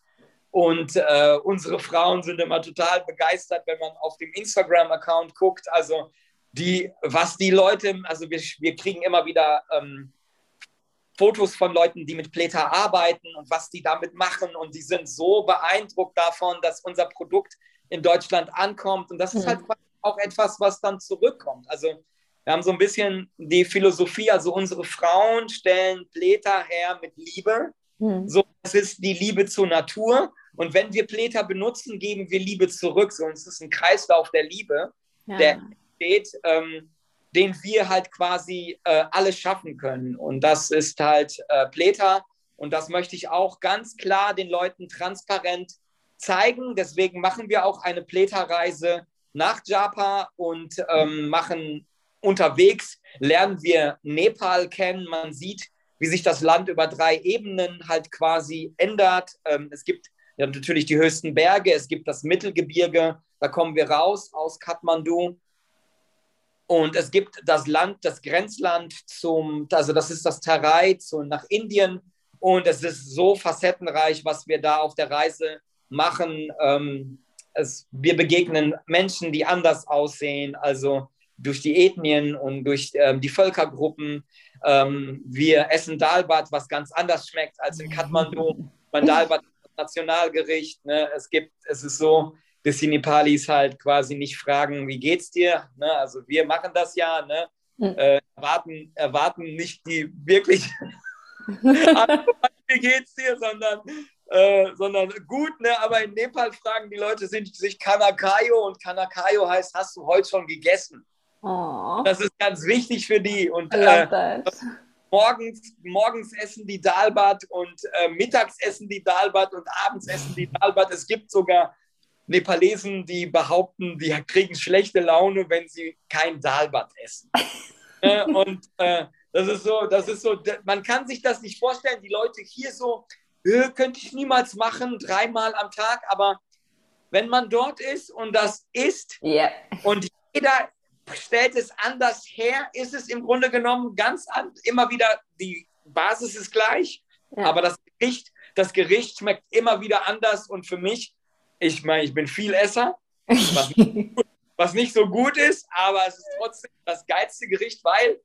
S2: Und äh, unsere Frauen sind immer total begeistert, wenn man auf dem Instagram-Account guckt. Also die, was die Leute, also wir, wir kriegen immer wieder ähm, Fotos von Leuten, die mit Pleta arbeiten und was die damit machen. Und die sind so beeindruckt davon, dass unser Produkt in Deutschland ankommt. Und das ist mhm. halt auch etwas, was dann zurückkommt. Also wir haben so ein bisschen die Philosophie, also unsere Frauen stellen Pleta her mit Liebe. Mhm. So, es ist die Liebe zur Natur. Und wenn wir Pleta benutzen, geben wir Liebe zurück. So, es ist ein Kreislauf der Liebe, ja. der entsteht, ähm, den wir halt quasi äh, alles schaffen können. Und das ist halt äh, Pleta. Und das möchte ich auch ganz klar den Leuten transparent zeigen. Deswegen machen wir auch eine Pleta-Reise nach Japa und ähm, machen unterwegs, lernen wir Nepal kennen. Man sieht, wie sich das Land über drei Ebenen halt quasi ändert. Ähm, es gibt ja, natürlich die höchsten Berge, es gibt das Mittelgebirge, da kommen wir raus aus Kathmandu. Und es gibt das Land, das Grenzland zum, also das ist das Terai nach Indien. Und es ist so facettenreich, was wir da auf der Reise machen. Ähm, es, wir begegnen Menschen, die anders aussehen, also durch die Ethnien und durch ähm, die Völkergruppen. Ähm, wir essen Dalbat, was ganz anders schmeckt als in Kathmandu. Mein Dalbat Nationalgericht. Ne? Es gibt, es ist so, dass die Nepalis halt quasi nicht fragen, wie geht's dir? Ne? Also wir machen das ja, ne? Mhm. Äh, erwarten, erwarten nicht die wirklich, wie geht's dir, sondern äh, sondern gut, ne? aber in Nepal fragen die Leute sind sich Kanakayo und Kanakayo heißt, hast du heute schon gegessen? Oh. Das ist ganz wichtig für die. Und äh, morgens, morgens essen die Dalbat und äh, mittags essen die Dalbat und abends essen die Dalbat. Es gibt sogar Nepalesen, die behaupten, die kriegen schlechte Laune, wenn sie kein Dalbat essen. Äh, und äh, das ist so, das ist so, man kann sich das nicht vorstellen. Die Leute hier so, äh, könnte ich niemals machen, dreimal am Tag, aber wenn man dort ist und das isst yeah. und jeder stellt es anders her, ist es im Grunde genommen ganz an, immer wieder, die Basis ist gleich, ja. aber das Gericht, das Gericht schmeckt immer wieder anders und für mich, ich meine, ich bin viel Esser, was, was nicht so gut ist, aber es ist trotzdem das geilste Gericht, weil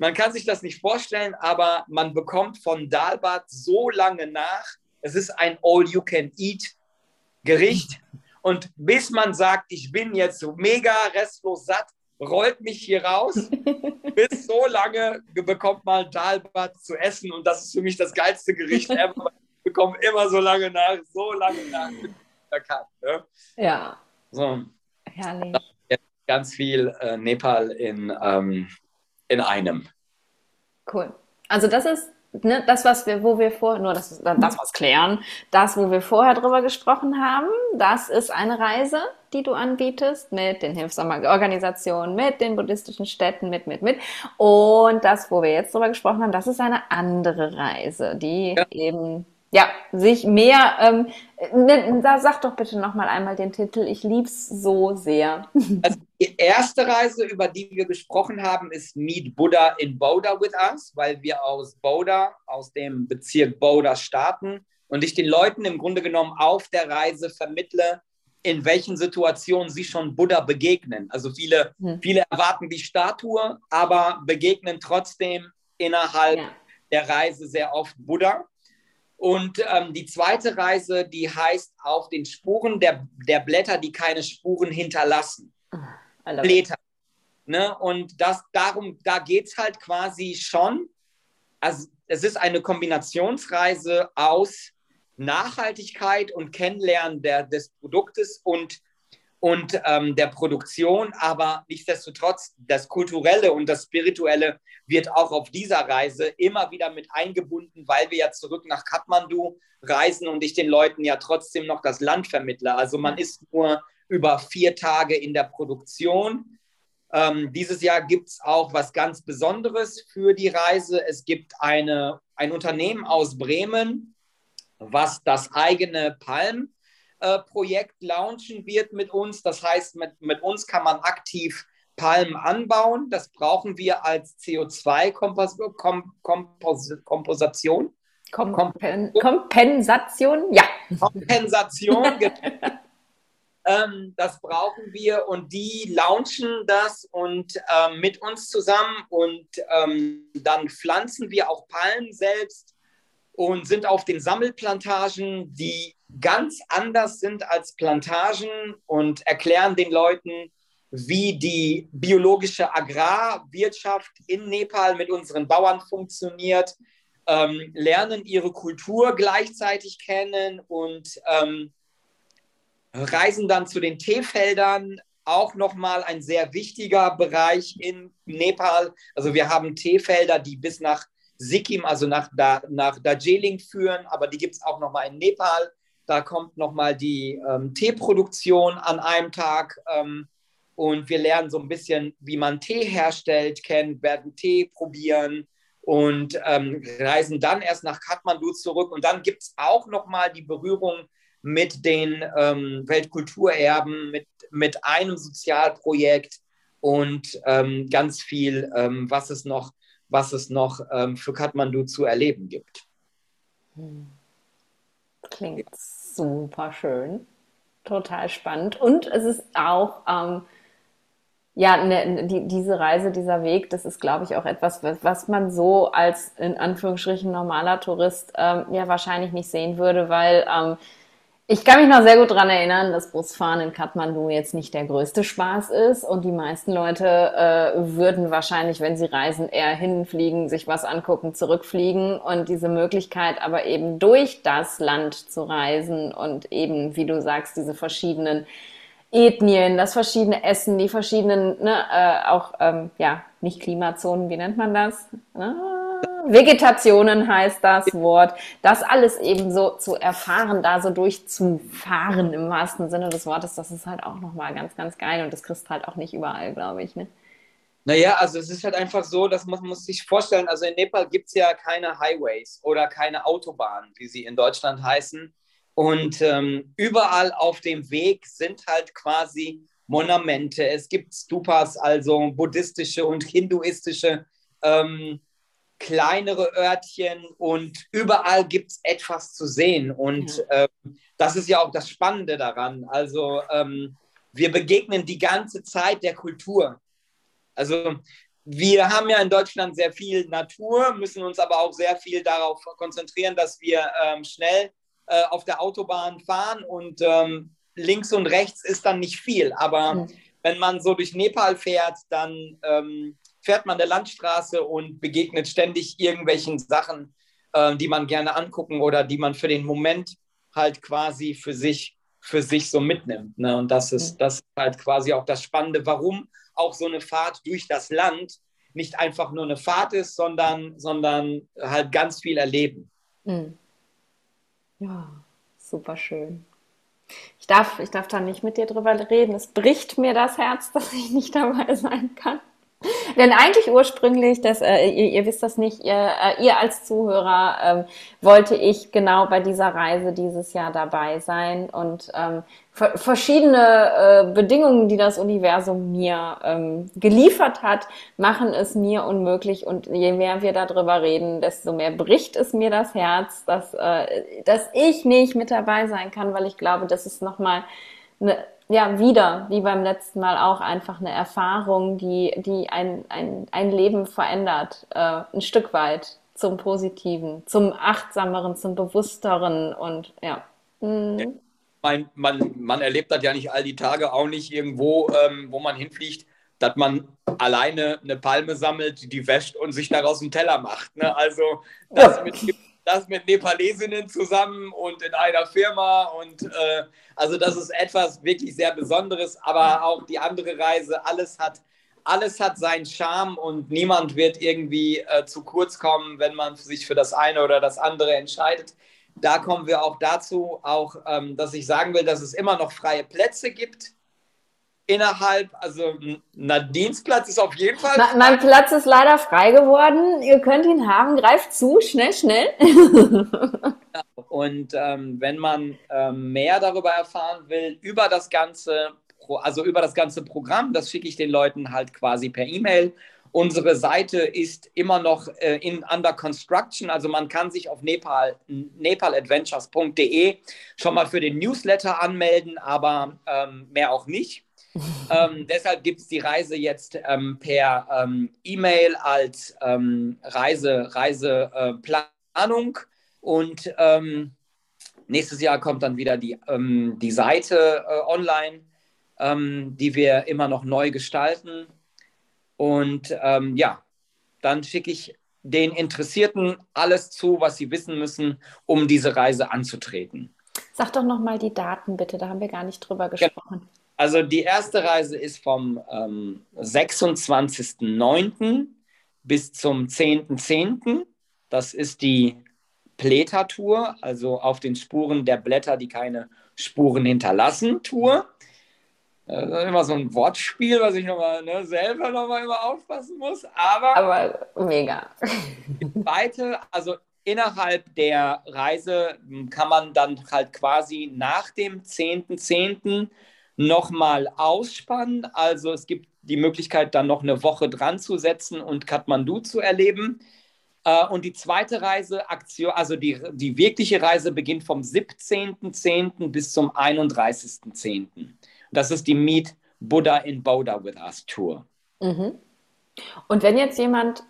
S2: man kann sich das nicht vorstellen, aber man bekommt von Dalbat so lange nach. Es ist ein All-You-Can-Eat-Gericht. Und bis man sagt, ich bin jetzt so mega restlos satt, rollt mich hier raus. bis so lange bekommt man Dalbat zu essen. Und das ist für mich das geilste Gericht ever. Ich bekomme immer so lange nach, so lange nach. Kann, ne? Ja. So. Herrlich. Ganz viel äh, Nepal in ähm, in einem.
S1: Cool. Also das ist ne, das, was wir, wo wir vor, nur das, das was klären, das, wo wir vorher drüber gesprochen haben, das ist eine Reise, die du anbietest mit den Hilfsorganisationen, mit den buddhistischen Städten, mit, mit, mit. Und das, wo wir jetzt drüber gesprochen haben, das ist eine andere Reise, die ja. eben ja, sich mehr, ähm, ne, da sag doch bitte noch mal einmal den Titel, ich lieb's so sehr.
S2: Also die erste Reise, über die wir gesprochen haben, ist Meet Buddha in Boulder with Us, weil wir aus Boulder, aus dem Bezirk Boulder starten und ich den Leuten im Grunde genommen auf der Reise vermittle, in welchen Situationen sie schon Buddha begegnen. Also viele, hm. viele erwarten die Statue, aber begegnen trotzdem innerhalb ja. der Reise sehr oft Buddha. Und ähm, die zweite Reise, die heißt auf den Spuren der, der Blätter, die keine Spuren hinterlassen. Blätter. Ne? Und das, darum, da geht es halt quasi schon. Also es ist eine Kombinationsreise aus Nachhaltigkeit und Kennenlernen der, des Produktes und und ähm, der Produktion, aber nichtsdestotrotz das Kulturelle und das Spirituelle wird auch auf dieser Reise immer wieder mit eingebunden, weil wir ja zurück nach Kathmandu reisen und ich den Leuten ja trotzdem noch das Land vermittle. Also man ist nur über vier Tage in der Produktion. Ähm, dieses Jahr gibt es auch was ganz Besonderes für die Reise. Es gibt eine, ein Unternehmen aus Bremen, was das eigene Palm Projekt launchen wird mit uns. Das heißt, mit, mit uns kann man aktiv Palmen anbauen. Das brauchen wir als CO2-Kompensation.
S1: Kompen Kompensation, ja.
S2: Kompensation. Ähm, das brauchen wir und die launchen das und ähm, mit uns zusammen und ähm, dann pflanzen wir auch Palmen selbst und sind auf den Sammelplantagen, die ganz anders sind als Plantagen und erklären den Leuten, wie die biologische Agrarwirtschaft in Nepal mit unseren Bauern funktioniert, ähm, lernen ihre Kultur gleichzeitig kennen und ähm, reisen dann zu den Teefeldern. Auch nochmal ein sehr wichtiger Bereich in Nepal. Also wir haben Teefelder, die bis nach Sikkim, also nach, da, nach Darjeeling führen, aber die gibt es auch nochmal in Nepal. Da kommt nochmal die ähm, Teeproduktion an einem Tag. Ähm, und wir lernen so ein bisschen, wie man Tee herstellt, kennen, werden Tee probieren und ähm, reisen dann erst nach Kathmandu zurück. Und dann gibt es auch nochmal die Berührung mit den ähm, Weltkulturerben, mit, mit einem Sozialprojekt und ähm, ganz viel, ähm, was es noch, was es noch ähm, für Kathmandu zu erleben gibt.
S1: Klingt super schön. Total spannend. Und es ist auch, ähm, ja, ne, die, diese Reise, dieser Weg, das ist, glaube ich, auch etwas, was man so als in Anführungsstrichen normaler Tourist ähm, ja wahrscheinlich nicht sehen würde, weil ähm, ich kann mich noch sehr gut daran erinnern, dass Busfahren in Kathmandu jetzt nicht der größte Spaß ist und die meisten Leute äh, würden wahrscheinlich, wenn sie reisen, eher hinfliegen, sich was angucken, zurückfliegen und diese Möglichkeit aber eben durch das Land zu reisen und eben, wie du sagst, diese verschiedenen Ethnien, das verschiedene Essen, die verschiedenen, ne, äh, auch, ähm, ja, nicht Klimazonen, wie nennt man das? Ne? Vegetationen heißt das Wort. Das alles eben so zu erfahren, da so durchzufahren im wahrsten Sinne des Wortes, das ist halt auch nochmal ganz, ganz geil und das kriegst halt auch nicht überall, glaube ich. Ne?
S2: Naja, also es ist halt einfach so, dass man muss sich vorstellen, also in Nepal gibt es ja keine Highways oder keine Autobahnen, wie sie in Deutschland heißen. Und ähm, überall auf dem Weg sind halt quasi Monumente. Es gibt Stupas, also buddhistische und hinduistische ähm, kleinere Örtchen und überall gibt es etwas zu sehen. Und ja. ähm, das ist ja auch das Spannende daran. Also ähm, wir begegnen die ganze Zeit der Kultur. Also wir haben ja in Deutschland sehr viel Natur, müssen uns aber auch sehr viel darauf konzentrieren, dass wir ähm, schnell äh, auf der Autobahn fahren und ähm, links und rechts ist dann nicht viel. Aber mhm. wenn man so durch Nepal fährt, dann ähm, fährt man der Landstraße und begegnet ständig irgendwelchen Sachen, äh, die man gerne angucken oder die man für den Moment halt quasi für sich, für sich so mitnimmt. Ne? Und das ist, das ist halt quasi auch das Spannende, warum auch so eine Fahrt durch das Land nicht einfach nur eine Fahrt ist, sondern, sondern halt ganz viel erleben. Mhm.
S1: Ja, super schön. Ich darf, ich darf da nicht mit dir drüber reden. Es bricht mir das Herz, dass ich nicht dabei sein kann. Denn eigentlich ursprünglich, das, äh, ihr, ihr, wisst das nicht, ihr, äh, ihr als Zuhörer, ähm, wollte ich genau bei dieser Reise dieses Jahr dabei sein und ähm, verschiedene äh, Bedingungen, die das Universum mir ähm, geliefert hat, machen es mir unmöglich. Und je mehr wir darüber reden, desto mehr bricht es mir das Herz, dass, äh, dass ich nicht mit dabei sein kann, weil ich glaube, das ist nochmal eine ja, wieder, wie beim letzten Mal auch, einfach eine Erfahrung, die, die ein, ein, ein Leben verändert, äh, ein Stück weit zum Positiven, zum Achtsameren, zum Bewussteren und ja. Mhm.
S2: Man, man, man erlebt das ja nicht all die Tage, auch nicht irgendwo, ähm, wo man hinfliegt, dass man alleine eine Palme sammelt, die wäscht und sich daraus einen Teller macht. Ne? Also das ja. mit das mit Nepalesinnen zusammen und in einer Firma. Und äh, also das ist etwas wirklich sehr Besonderes, aber auch die andere Reise, alles hat, alles hat seinen Charme und niemand wird irgendwie äh, zu kurz kommen, wenn man sich für das eine oder das andere entscheidet. Da kommen wir auch dazu, auch ähm, dass ich sagen will, dass es immer noch freie Plätze gibt innerhalb, also Nadines Platz ist auf jeden Fall.
S1: Frei. Mein Platz ist leider frei geworden. Ihr könnt ihn haben. Greift zu, schnell, schnell.
S2: Und ähm, wenn man ähm, mehr darüber erfahren will, über das ganze, also über das ganze Programm, das schicke ich den Leuten halt quasi per E-Mail. Unsere Seite ist immer noch äh, in under construction, also man kann sich auf Nepal, nepaladventures.de schon mal für den Newsletter anmelden, aber ähm, mehr auch nicht. Ähm, deshalb gibt es die Reise jetzt ähm, per ähm, E-Mail als ähm, Reise, Reiseplanung und ähm, nächstes Jahr kommt dann wieder die, ähm, die Seite äh, online, die wir immer noch neu gestalten. Und ja, dann schicke ich den Interessierten alles zu, was sie wissen müssen, um diese Reise anzutreten.
S1: Sag doch nochmal die Daten bitte, da haben wir gar nicht drüber gesprochen. Genau.
S2: Also die erste Reise ist vom ähm, 26.09. bis zum 10.10. .10. Das ist die Pleta-Tour, also auf den Spuren der Blätter, die keine Spuren hinterlassen, Tour. Das ist immer so ein Wortspiel, was ich nochmal ne, selber nochmal immer aufpassen muss. Aber,
S1: Aber mega.
S2: Die zweite, also innerhalb der Reise kann man dann halt quasi nach dem 10.10. .10 nochmal ausspannen. Also es gibt die Möglichkeit, dann noch eine Woche dran zu setzen und Kathmandu zu erleben. Äh, und die zweite Reiseaktion, also die, die wirkliche Reise beginnt vom 17.10. bis zum 31.10. Das ist die Meet Buddha in Boda with Us Tour.
S1: Mhm. Und wenn jetzt jemand,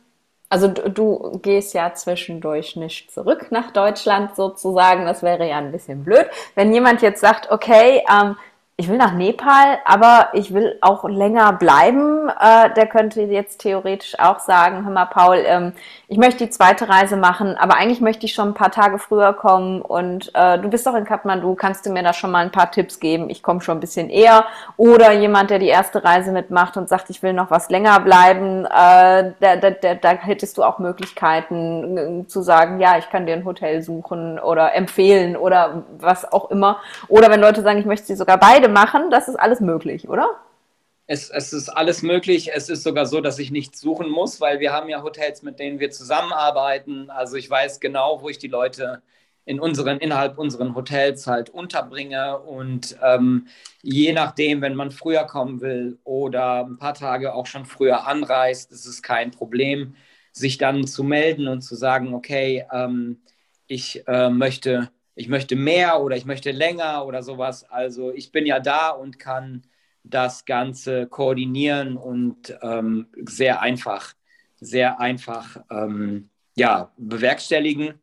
S1: also du, du, gehst ja zwischendurch nicht zurück nach Deutschland sozusagen, das wäre ja ein bisschen blöd. Wenn jemand jetzt sagt, okay, ähm, ich will nach Nepal, aber ich will auch länger bleiben. Äh, der könnte jetzt theoretisch auch sagen, hör mal, Paul, ähm, ich möchte die zweite Reise machen, aber eigentlich möchte ich schon ein paar Tage früher kommen und äh, du bist doch in Kathmandu, kannst du mir da schon mal ein paar Tipps geben? Ich komme schon ein bisschen eher. Oder jemand, der die erste Reise mitmacht und sagt, ich will noch was länger bleiben, äh, da, da, da, da hättest du auch Möglichkeiten äh, zu sagen, ja, ich kann dir ein Hotel suchen oder empfehlen oder was auch immer. Oder wenn Leute sagen, ich möchte sie sogar beide machen, das ist alles möglich, oder?
S2: Es, es, ist alles möglich. Es ist sogar so, dass ich nichts suchen muss, weil wir haben ja Hotels, mit denen wir zusammenarbeiten. Also ich weiß genau, wo ich die Leute in unseren, innerhalb unseren Hotels halt unterbringe. Und ähm, je nachdem, wenn man früher kommen will oder ein paar Tage auch schon früher anreist, ist es kein Problem, sich dann zu melden und zu sagen, okay, ähm, ich äh, möchte ich möchte mehr oder ich möchte länger oder sowas. Also ich bin ja da und kann das Ganze koordinieren und ähm, sehr einfach, sehr einfach ähm, ja, bewerkstelligen.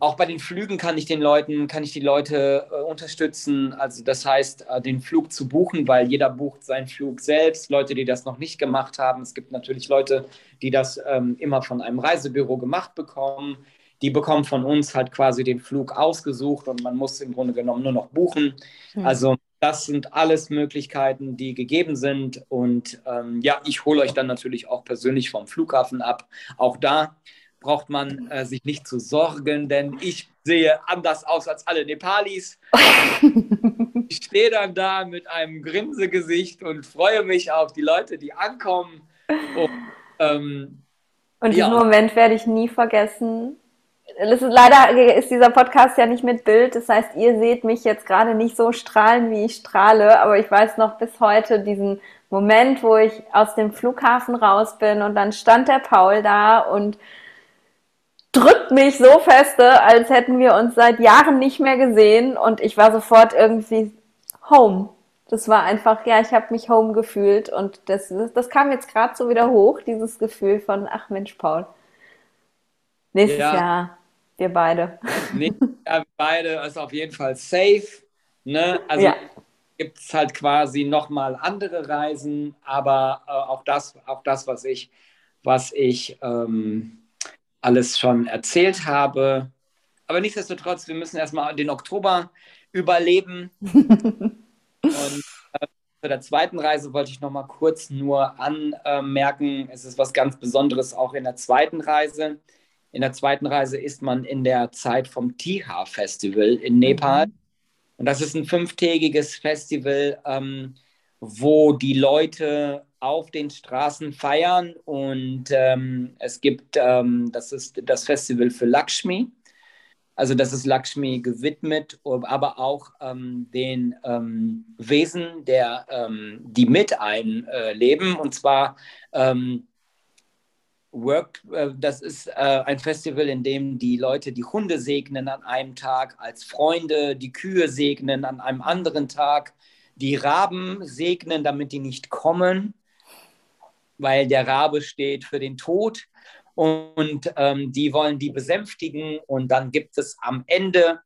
S2: Auch bei den Flügen kann ich den Leuten, kann ich die Leute äh, unterstützen. Also das heißt, äh, den Flug zu buchen, weil jeder bucht seinen Flug selbst. Leute, die das noch nicht gemacht haben. Es gibt natürlich Leute, die das ähm, immer von einem Reisebüro gemacht bekommen die bekommen von uns halt quasi den Flug ausgesucht und man muss im Grunde genommen nur noch buchen. Mhm. Also das sind alles Möglichkeiten, die gegeben sind. Und ähm, ja, ich hole euch dann natürlich auch persönlich vom Flughafen ab. Auch da braucht man äh, sich nicht zu sorgen, denn ich sehe anders aus als alle Nepalis. ich stehe dann da mit einem Grinsegesicht und freue mich auf die Leute, die ankommen. Und,
S1: ähm, und diesen ja. Moment werde ich nie vergessen, ist, leider ist dieser Podcast ja nicht mit Bild. Das heißt, ihr seht mich jetzt gerade nicht so strahlen, wie ich strahle. Aber ich weiß noch bis heute diesen Moment, wo ich aus dem Flughafen raus bin und dann stand der Paul da und drückt mich so feste, als hätten wir uns seit Jahren nicht mehr gesehen. Und ich war sofort irgendwie home. Das war einfach, ja, ich habe mich home gefühlt. Und das, das, das kam jetzt gerade so wieder hoch, dieses Gefühl von, ach Mensch, Paul. Nächstes ja. Jahr wir beide.
S2: Nee, ja, beide ist auf jeden Fall safe. Ne? Also ja. gibt es halt quasi nochmal andere Reisen, aber äh, auch, das, auch das, was ich, was ich ähm, alles schon erzählt habe. Aber nichtsdestotrotz, wir müssen erstmal den Oktober überleben. Und äh, bei der zweiten Reise wollte ich nochmal kurz nur anmerken, es ist was ganz Besonderes auch in der zweiten Reise. In der zweiten Reise ist man in der Zeit vom Tiha Festival in Nepal. Mhm. Und das ist ein fünftägiges Festival, ähm, wo die Leute auf den Straßen feiern. Und ähm, es gibt, ähm, das ist das Festival für Lakshmi. Also das ist Lakshmi gewidmet, aber auch ähm, den ähm, Wesen, der, ähm, die mit einleben. Äh, und zwar Work, äh, das ist äh, ein Festival, in dem die Leute die Hunde segnen an einem Tag, als Freunde die Kühe segnen an einem anderen Tag, die Raben segnen, damit die nicht kommen, weil der Rabe steht für den Tod. Und ähm, die wollen die besänftigen und dann gibt es am Ende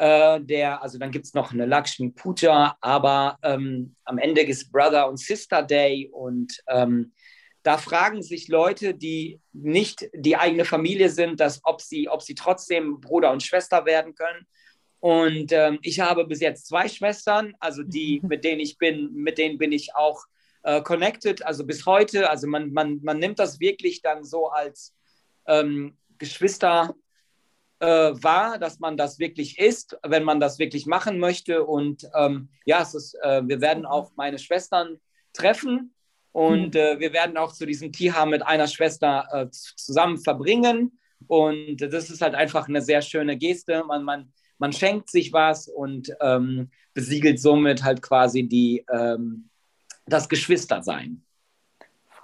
S2: äh, der, also dann gibt es noch eine Lakshmi Puja, aber ähm, am Ende ist Brother und Sister Day und ähm, da fragen sich Leute, die nicht die eigene Familie sind, dass, ob, sie, ob sie trotzdem Bruder und Schwester werden können. Und ähm, ich habe bis jetzt zwei Schwestern, also die, mit denen ich bin, mit denen bin ich auch äh, connected, also bis heute. Also man, man, man nimmt das wirklich dann so als ähm, Geschwister äh, wahr, dass man das wirklich ist, wenn man das wirklich machen möchte. Und ähm, ja, es ist, äh, wir werden auch meine Schwestern treffen und hm. äh, wir werden auch zu diesem Tiha mit einer Schwester äh, zusammen verbringen. Und das ist halt einfach eine sehr schöne Geste. Man, man, man schenkt sich was und ähm, besiegelt somit halt quasi die, ähm, das Geschwistersein.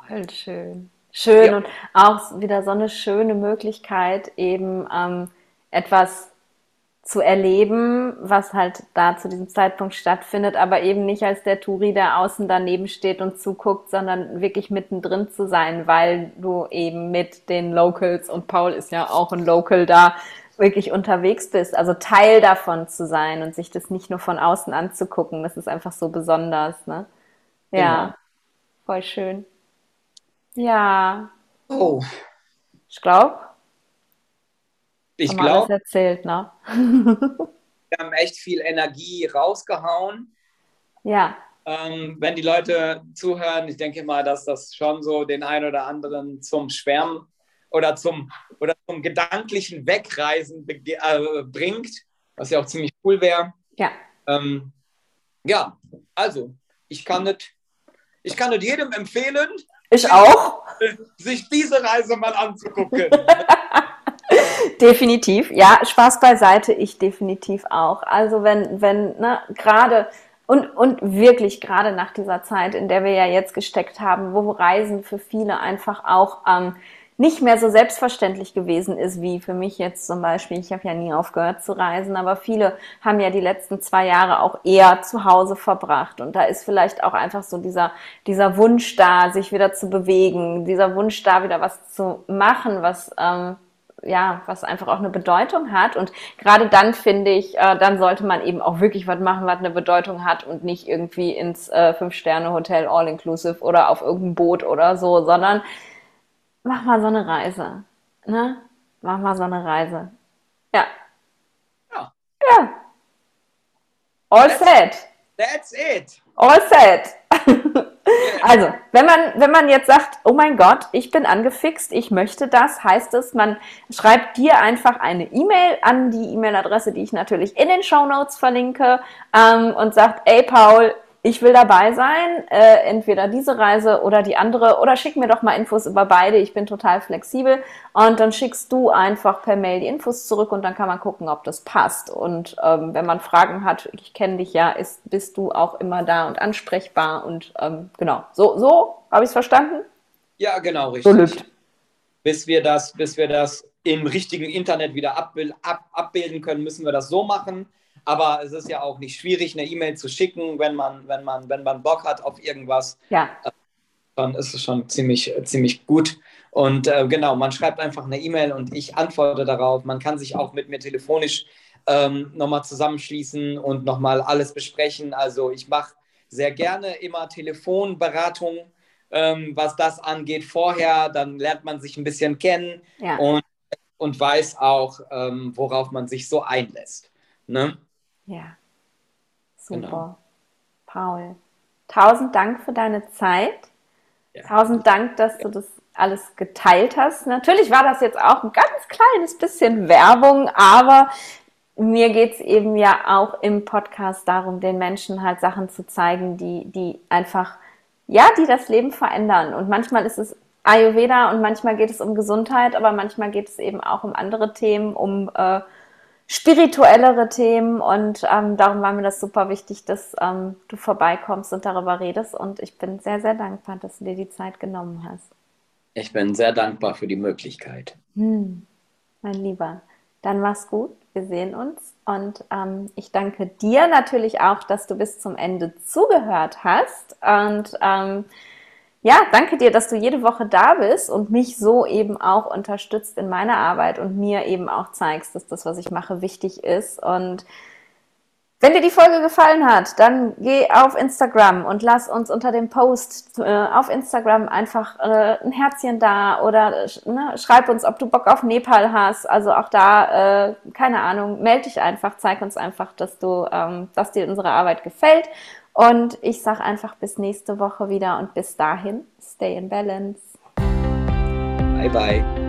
S1: Voll schön. Schön ja. und auch wieder so eine schöne Möglichkeit, eben ähm, etwas zu erleben, was halt da zu diesem Zeitpunkt stattfindet, aber eben nicht als der Touri, der außen daneben steht und zuguckt, sondern wirklich mittendrin zu sein, weil du eben mit den Locals und Paul ist ja auch ein Local da, wirklich unterwegs bist, also Teil davon zu sein und sich das nicht nur von außen anzugucken, das ist einfach so besonders, ne? Ja, genau. voll schön. Ja.
S2: Oh.
S1: Ich glaube,
S2: ich glaube,
S1: erzählt, ne?
S2: wir haben echt viel Energie rausgehauen.
S1: Ja.
S2: Ähm, wenn die Leute zuhören, ich denke mal, dass das schon so den einen oder anderen zum Schwärmen oder zum, oder zum gedanklichen Wegreisen äh, bringt, was ja auch ziemlich cool wäre.
S1: Ja.
S2: Ähm, ja, also, ich kann das ich kann jedem empfehlen.
S1: Ich auch.
S2: Sich diese Reise mal anzugucken.
S1: definitiv. Ja, Spaß beiseite, ich definitiv auch. Also wenn, wenn, ne, gerade und, und wirklich gerade nach dieser Zeit, in der wir ja jetzt gesteckt haben, wo Reisen für viele einfach auch ähm, nicht mehr so selbstverständlich gewesen ist, wie für mich jetzt zum Beispiel. Ich habe ja nie aufgehört zu reisen, aber viele haben ja die letzten zwei Jahre auch eher zu Hause verbracht. Und da ist vielleicht auch einfach so dieser, dieser Wunsch da, sich wieder zu bewegen, dieser Wunsch da, wieder was zu machen, was ähm, ja, was einfach auch eine Bedeutung hat. Und gerade dann finde ich, äh, dann sollte man eben auch wirklich was machen, was eine Bedeutung hat und nicht irgendwie ins äh, Fünf-Sterne-Hotel All-Inclusive oder auf irgendein Boot oder so, sondern mach mal so eine Reise. Ne? Mach mal so eine Reise. Ja.
S2: Ja.
S1: Ja. All that's, set.
S2: That's it.
S1: All set. Also, wenn man, wenn man jetzt sagt, oh mein Gott, ich bin angefixt, ich möchte das, heißt es, man schreibt dir einfach eine E-Mail an die E-Mail-Adresse, die ich natürlich in den Show Notes verlinke, ähm, und sagt, ey Paul, ich will dabei sein, äh, entweder diese Reise oder die andere, oder schick mir doch mal Infos über beide, ich bin total flexibel. Und dann schickst du einfach per Mail die Infos zurück und dann kann man gucken, ob das passt. Und ähm, wenn man Fragen hat, ich kenne dich ja, ist, bist du auch immer da und ansprechbar. Und ähm, genau, so, so habe ich es verstanden?
S2: Ja, genau, richtig. So lübt. Bis wir das, bis wir das im richtigen Internet wieder abbild, ab, abbilden können, müssen wir das so machen. Aber es ist ja auch nicht schwierig, eine E-Mail zu schicken, wenn man, wenn man, wenn man Bock hat auf irgendwas.
S1: Ja.
S2: Dann ist es schon ziemlich, ziemlich gut. Und äh, genau, man schreibt einfach eine E-Mail und ich antworte darauf. Man kann sich auch mit mir telefonisch ähm, nochmal zusammenschließen und nochmal alles besprechen. Also ich mache sehr gerne immer Telefonberatung, ähm, was das angeht vorher. Dann lernt man sich ein bisschen kennen
S1: ja.
S2: und, und weiß auch, ähm, worauf man sich so einlässt. Ne?
S1: Ja, super. Genau. Paul, tausend Dank für deine Zeit. Ja. Tausend Dank, dass du das alles geteilt hast. Natürlich war das jetzt auch ein ganz kleines bisschen Werbung, aber mir geht es eben ja auch im Podcast darum, den Menschen halt Sachen zu zeigen, die, die einfach, ja, die das Leben verändern. Und manchmal ist es Ayurveda und manchmal geht es um Gesundheit, aber manchmal geht es eben auch um andere Themen, um äh, spirituellere Themen und ähm, darum war mir das super wichtig, dass ähm, du vorbeikommst und darüber redest und ich bin sehr, sehr dankbar, dass du dir die Zeit genommen hast.
S2: Ich bin sehr dankbar für die Möglichkeit. Hm,
S1: mein Lieber, dann mach's gut. Wir sehen uns. Und ähm, ich danke dir natürlich auch, dass du bis zum Ende zugehört hast. Und ähm, ja, danke dir, dass du jede Woche da bist und mich so eben auch unterstützt in meiner Arbeit und mir eben auch zeigst, dass das, was ich mache, wichtig ist. Und wenn dir die Folge gefallen hat, dann geh auf Instagram und lass uns unter dem Post äh, auf Instagram einfach äh, ein Herzchen da oder ne, schreib uns, ob du Bock auf Nepal hast. Also auch da, äh, keine Ahnung, melde dich einfach, zeig uns einfach, dass du, ähm, dass dir unsere Arbeit gefällt. Und ich sage einfach bis nächste Woche wieder und bis dahin, stay in balance.
S2: Bye bye.